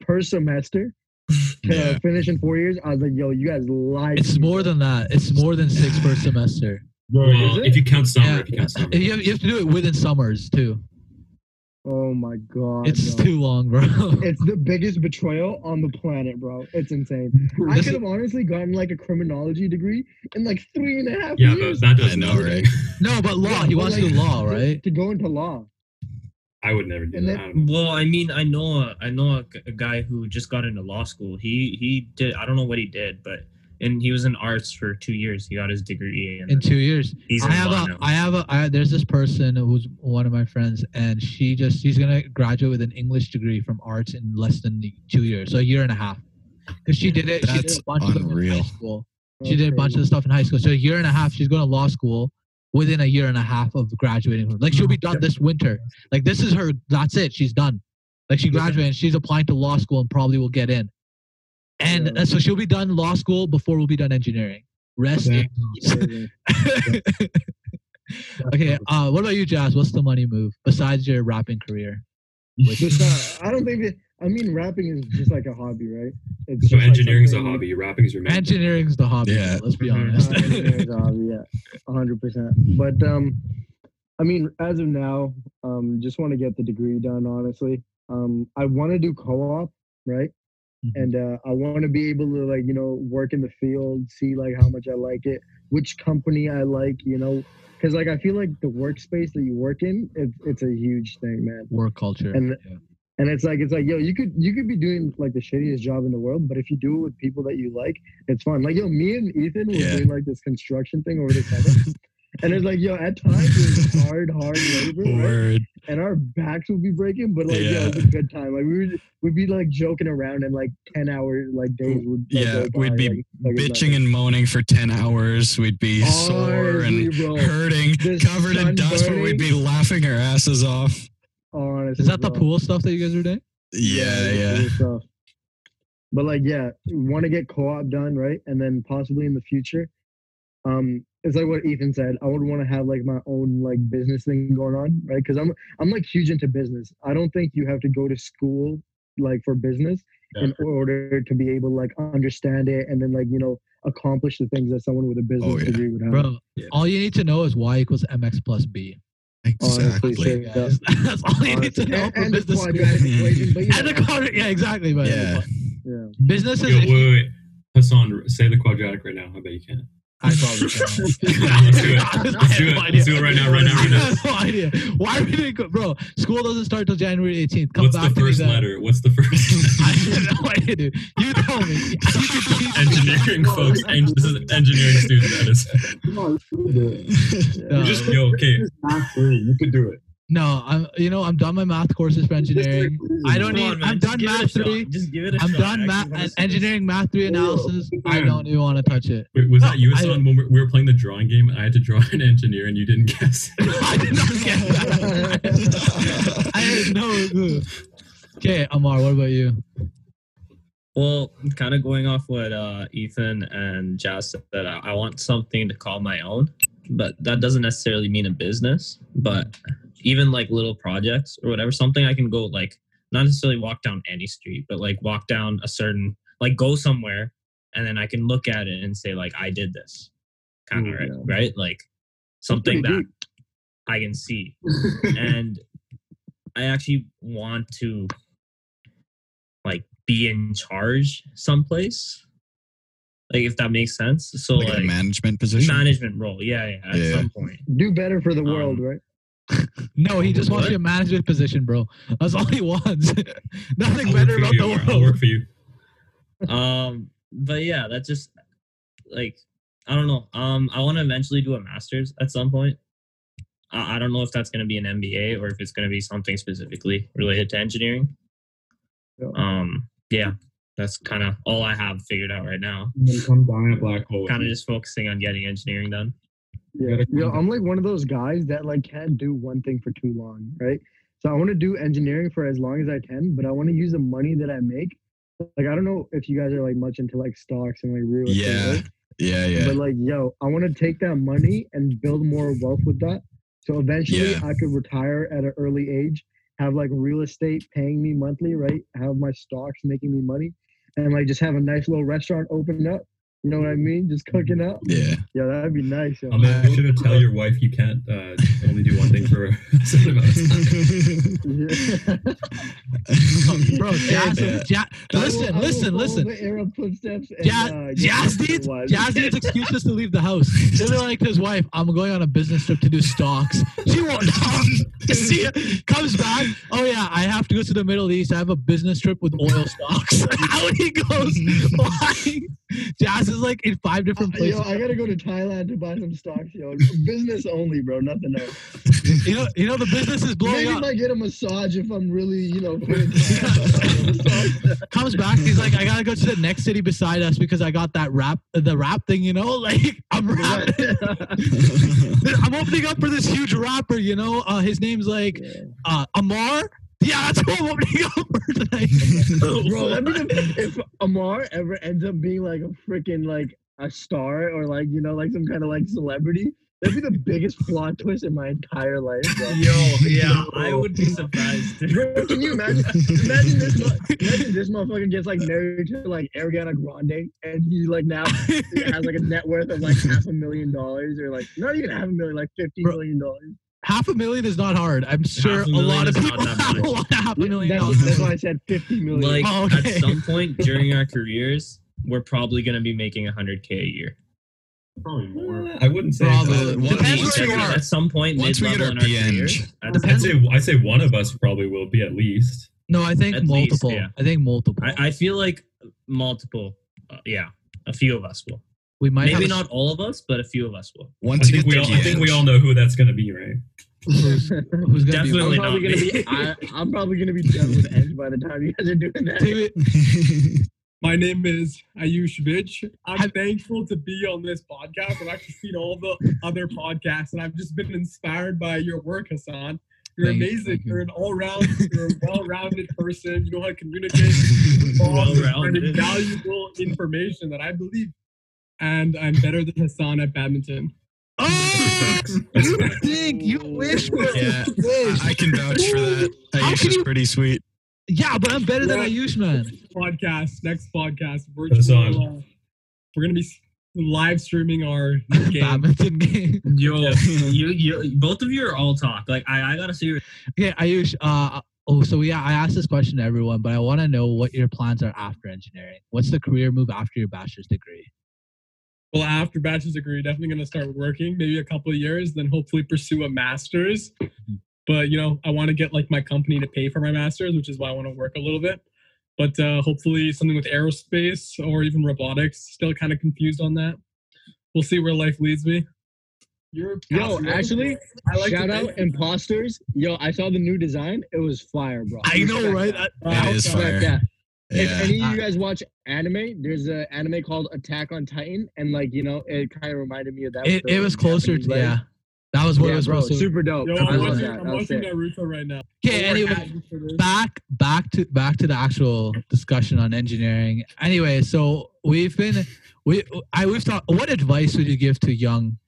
per semester to Yeah. finish in four years, I was like, yo, you guys lied. It's more than that. It's more than six per semester. Bro, Well, it? if you count summer, Yeah. if you count summer. You have, you have to do it within summers too. Oh my god. It's no. too long, bro. It's the biggest betrayal on the planet, bro. It's insane. I could have honestly gotten like a criminology degree in like three and a half yeah, years. but that does I know, right? no, but law. Yeah, He but wants to like- do law, right? To go into law. I would never do And that. then- I don't know. Well, I mean, I know a, I know a, g- a guy who just got into law school. He he did I don't know what he did, but and he was in arts for two years. He got his degree and In two years. he's I in have law a, now. Have a, I, there's this person who's one of my friends, and she just, she's gonna graduate with an English degree from arts in less than two years, so a year and a half. Because she did it, she did a bunch of them in high school. She did a bunch of stuff in high school. So a year and a half, she's going to law school within a year and a half of graduating. from- Like she'll be done this winter. Like this is her. That's it. She's done. Like she graduated. and She's applying to law school and probably will get in. And uh, so she'll be done law school before we'll be done engineering. Rest in peace. Okay. Uh, what about you, Jazz? What's the money move besides your rapping career? Just, uh, I don't think that. I mean, rapping is just like a hobby, right? It's So just like a hobby. Rapping is your main. Engineering's the hobby. Yeah. Let's be Mhm. honest. Uh, engineering's a hobby, yeah, hundred percent. But um, I mean, as of now, um, just want to get the degree done. Honestly, um, I want to do co-op, right? Mhm. And uh, I want to be able to like you know work in the field, see like how much I like it, which company I like, you know, because like I feel like the workspace that you work in, it's it's a huge thing, man. Work culture. And- yeah. And it's like it's like yo, you could you could be doing like the shittiest job in the world, but if you do it with people that you like, it's fun. Like yo, me and Ethan were Yeah. doing like this construction thing over the summer, and it's like yo, at times it was hard, hard labor, right? Word. and our backs would be breaking, but like yeah, it was a good time. Like we would we'd be like joking around, and like ten hour like days would like, Yeah, go by, we'd be like- like bitching and moaning for 10 hours. We'd be sore and bro, hurting, The covered in sun dust, but we'd be laughing our asses off. honestly, Is that the pool stuff that you guys are doing? Yeah, it's yeah. stuff. But like, yeah, want to get co-op done, right? And then possibly in the future, um, it's like what Ethan said. I would want to have like my own like business thing going on, right? Because I'm I'm like huge into business. I don't think you have to go to school like for business in order to be able to like understand it and then like you know accomplish the things that someone with a oh, business Oh, yeah. degree would have. Bro, Yeah. all you need to know is y equals mx plus b. Exactly. straight up. That's all you need to know And, for and the business. school. quadratic equation, but And the yeah, yeah, exactly. But Yeah. yeah. business is. Yo, wait, wait, wait. Hassan, say the quadratic right now. I bet you can. I probably can. Let's do it. Let's do it. no Let's do it right now, right now, right now. I have no idea. Why are we doing go- bro? School doesn't start till January 18th. Come What's back the to me first then. letter? What's the first? I have no idea, dude. You tell me. You can me. engineering, folks. En- this is an engineering student. That is. Come on, let's do it. No. Just yo, okay. You could do it. No, I'm. You know, I'm done my math courses for engineering. I don't need. on, I'm done give it math shot. three. Just give it a I'm shot. done math actually wanna and see this. engineering math three analysis. I don't even want to touch it. Wait, was that you, I- Hassan, when we we were playing the drawing game I had to draw an engineer and you didn't guess? I did not guess that. I had no clue. Okay, Amar, what about you? Well, kind of going off what uh, Ethan and Jazz said, I, I want something to call my own, but that doesn't necessarily mean a business. But even like little projects or whatever, something I can go like not necessarily walk down any street, but like walk down a certain like go somewhere, and then I can look at it and say like I did this, kind of Ooh, right, right? Like something that I can see, and I actually want to like be in charge someplace. Like if that makes sense. So like, like, a management position. management role. Yeah, yeah. At Yeah. some point. Do better for the world, Um, right? No, he just wants What? you a management position, bro. That's all he wants. Nothing I'll better work about you, the world. I'll work for you. Um, but yeah, that's just like I don't know. Um, I want to eventually do a master's at some point. I, I don't know if that's going to be an MBA or if it's going to be something specifically related to engineering. Um, yeah, that's kind of all I have figured out right now. And then come down at black hole. Kind of just focusing on getting engineering done. Yeah, yo, I'm like one of those guys that like can't do one thing for too long, right? So I want to do engineering for as long as I can, but I want to use the money that I make. Like I don't know if you guys are like much into like stocks and like real estate, Yeah, right? yeah, yeah. but like yo, I want to take that money and build more wealth with that. So eventually, Yeah. I could retire at an early age, have like real estate paying me monthly, right? Have my stocks making me money, and like just have a nice little restaurant open up. You know what I mean? Just cooking up. yeah. Yeah, that'd be nice. Yo. I'll make sure to tell your wife you can't uh, only do one thing for a certain amount of time. Bro, Jazz, Yeah. Ja- listen, will listen, listen. The Arab footsteps. And, Jazz, uh, Jazz needs one. Jazz needs excuses to leave the house. Literally like to his wife, I'm going on a business trip to do stocks. She won't come. See, comes back. Oh yeah, I have to go to the Middle East. I have a business trip with oil stocks. Out he goes. flying. Jazz is like in five different Uh, places. Yo, I gotta go to Thailand to buy some stocks, yo. Business only, bro. Nothing else. You know, you know the business is blowing Maybe up. I get a massage if I'm really, you know, comes back. He's like, I gotta go to the next city beside us because I got that rap, the rap thing. You know, like I'm rapping. I'm opening up for this huge rapper. You know, uh, his name's like uh, Amar. Yeah, that's what I'm opening up for tonight. Bro, that'd be if Amar ever ends up being like a freaking like a star or like you know like some kind of like celebrity, that'd be the biggest plot twist in my entire life. Bro. Yo, yeah, I would be surprised. Bro, can you imagine? Imagine this. Imagine this motherfucker gets like married to like Ariana Grande, and he like now has like a net worth of like half a million dollars, or like not even half a million, like fifteen Bro, million dollars. Half a million is not hard. I'm sure a a lot of people have a lot of half a million That's, dollars. that's why I said fifty million. like Oh, at some point during our careers, we're probably gonna be making 100k a year. Probably more. I wouldn't say. Probably. that. Once- Depends once where you are. At some point, Once we get our in our P.Eng. careers, at, I'd say I'd say one of us probably will be at least. No, I think At least, multiple. yeah. I think multiple. I, I feel like multiple. Uh, yeah, a few of us will. We might Maybe have not all of us, but a few of us will. Once I think we all. I think we all know who that's gonna be, right? who's, who's gonna Definitely. I'm probably not gonna be. I, I'm probably gonna be done with Edge by the time you guys are doing that. be. My name is Ayush Vij. I'm Have- thankful to be on this podcast. I've actually seen all the other podcasts, and I've just been inspired by your work, Hassan. You're Thank amazing. thank you. You're an all-round, you're a well-rounded person. You know how to communicate, involve, and Well-rounded. valuable information that I believe. And I'm better than Hassan at badminton. Oh, you think you wish, bro. Yeah, You wish. I can vouch for that. How Ayush can is you- pretty sweet. yeah, but I'm better than Well- Ayush, man. Podcast, next podcast, Hassan. virtual. Uh, we're gonna be live streaming our game. Badminton game. Yo, you, you, both of you are all talk. Like I, I gotta see your Okay, Ayush. Uh, oh, so yeah, I asked this question to everyone, but I want to know what your plans are after engineering. What's the career move after your bachelor's degree? Well, after bachelor's degree, definitely going to start working, maybe a couple of years, then hopefully pursue a master's. But you know, I want to get like my company to pay for my master's, which is why I want to work a little bit. But uh, hopefully, something with aerospace or even robotics. Still kind of confused on that. We'll see where life leads me. You're Yo, actually, I like to shout out imposters. Yo, I saw the new design. It was fire, bro. I know, right? that. I- It is Respect fire. That. If any of you guys watch anime, there's an anime called Attack on Titan, and like you know, it kind of reminded me of that. It, it was closer to letters. yeah. That was what yeah, it was bro, supposed to. super dope. Yo, I I'm watching, that. I'm watching sick. Naruto right now. Okay, anyway, Aggie for this. back back to back to the actual discussion on engineering. Anyway, so we've been we I we've talked. What advice would you give to young?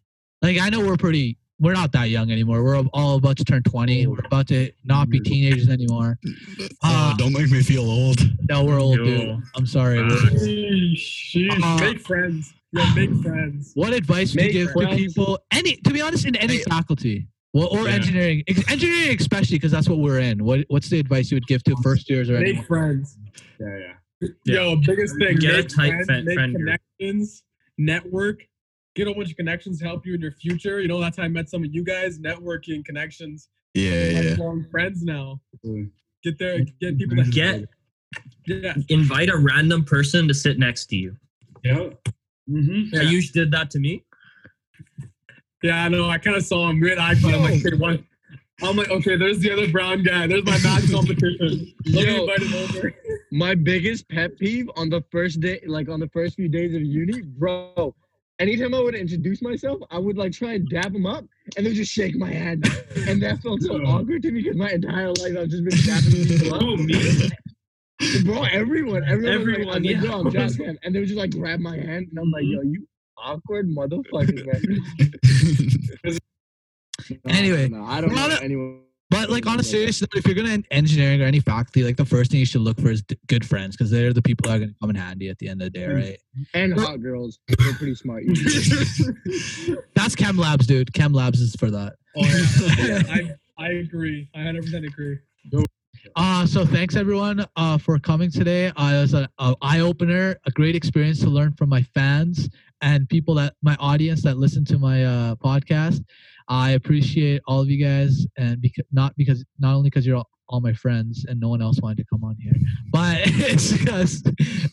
Like I know we're pretty. We're not that young anymore. We're all about to turn twenty. We're about to not be teenagers anymore. oh, Uh, don't make me feel old. No, we're old, Yo. dude. I'm sorry. Uh, We're- Sheesh, sheesh. Uh, make friends. Yeah, make friends. What advice would you Make give to people? Any, to be honest, in any Hey. faculty, well, or Yeah. engineering, engineering especially because that's what we're in. What What's the advice you would give to first years or Make anyone? friends. Yeah, yeah. Yo, biggest thing. Get a make tight friends, friend- make friend group. connections, network, get a bunch of connections to help you in your future. You know, that's how I met some of you guys. Networking, connections, Yeah, yeah. lifelong friends now. Get there, get people that Get yeah. invite a random person to sit next to you. Yeah. Mm-hmm. Yeah. You did that to me. Yeah, I know. I kind of saw him. We had eye contact. I'm like, okay, one. I'm like, okay, there's the other brown guy. There's my math competition. Let me Yo. invite him over. My biggest pet peeve on the first day, like on the first few days of uni, bro. Anytime I would introduce myself, I would like try and dab them up, and they would just shake my hand, and that felt so awkward to me because my entire life I've just been dabbing people up. Oh, me? Bro, everyone, everyone, Everyone, was like, yeah. I was like, yo, I'm Jack Cam. and they would just like grab my hand, and I'm like, yo, you awkward motherfucker, man. No, Anyway, no, I don't know no- anyone. But like on a serious note, if you're gonna en- engineering or any faculty, like the first thing you should look for is d- good friends because they're the people that are gonna come in handy at the end of the day, right? and hot girls, they're pretty smart. That's Chem Labs, dude. Chem Labs is for that. Oh yeah, I I agree. I 100% agree. Uh, so thanks everyone uh, for coming today. Uh, it was an eye opener, a great experience to learn from my fans and people that my audience that listen to my uh, podcast. I appreciate all of you guys, and because not because not only because you're all, all my friends and no one else wanted to come on here, but it's because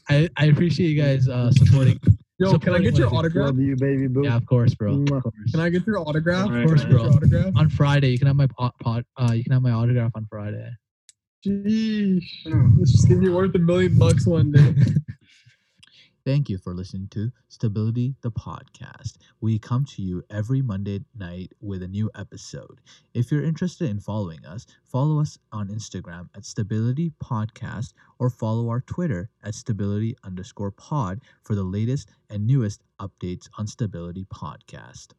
I, I appreciate you guys uh, supporting. Yo, can I get your autograph? Love you, baby boo. Yeah, of course, bro. Of course. Can I get your autograph? Of course, Can I get bro. autograph? On Friday, you can have my pot. pot uh, you can have my autograph on Friday. Sheesh. Let's just give you worth a million bucks one day. Thank you for listening to Stability the Podcast. We come to you every Monday night with a new episode. If you're interested in following us, follow us on Instagram at Stability Podcast or follow our Twitter at Stability underscore pod for the latest and newest updates on Stability Podcast.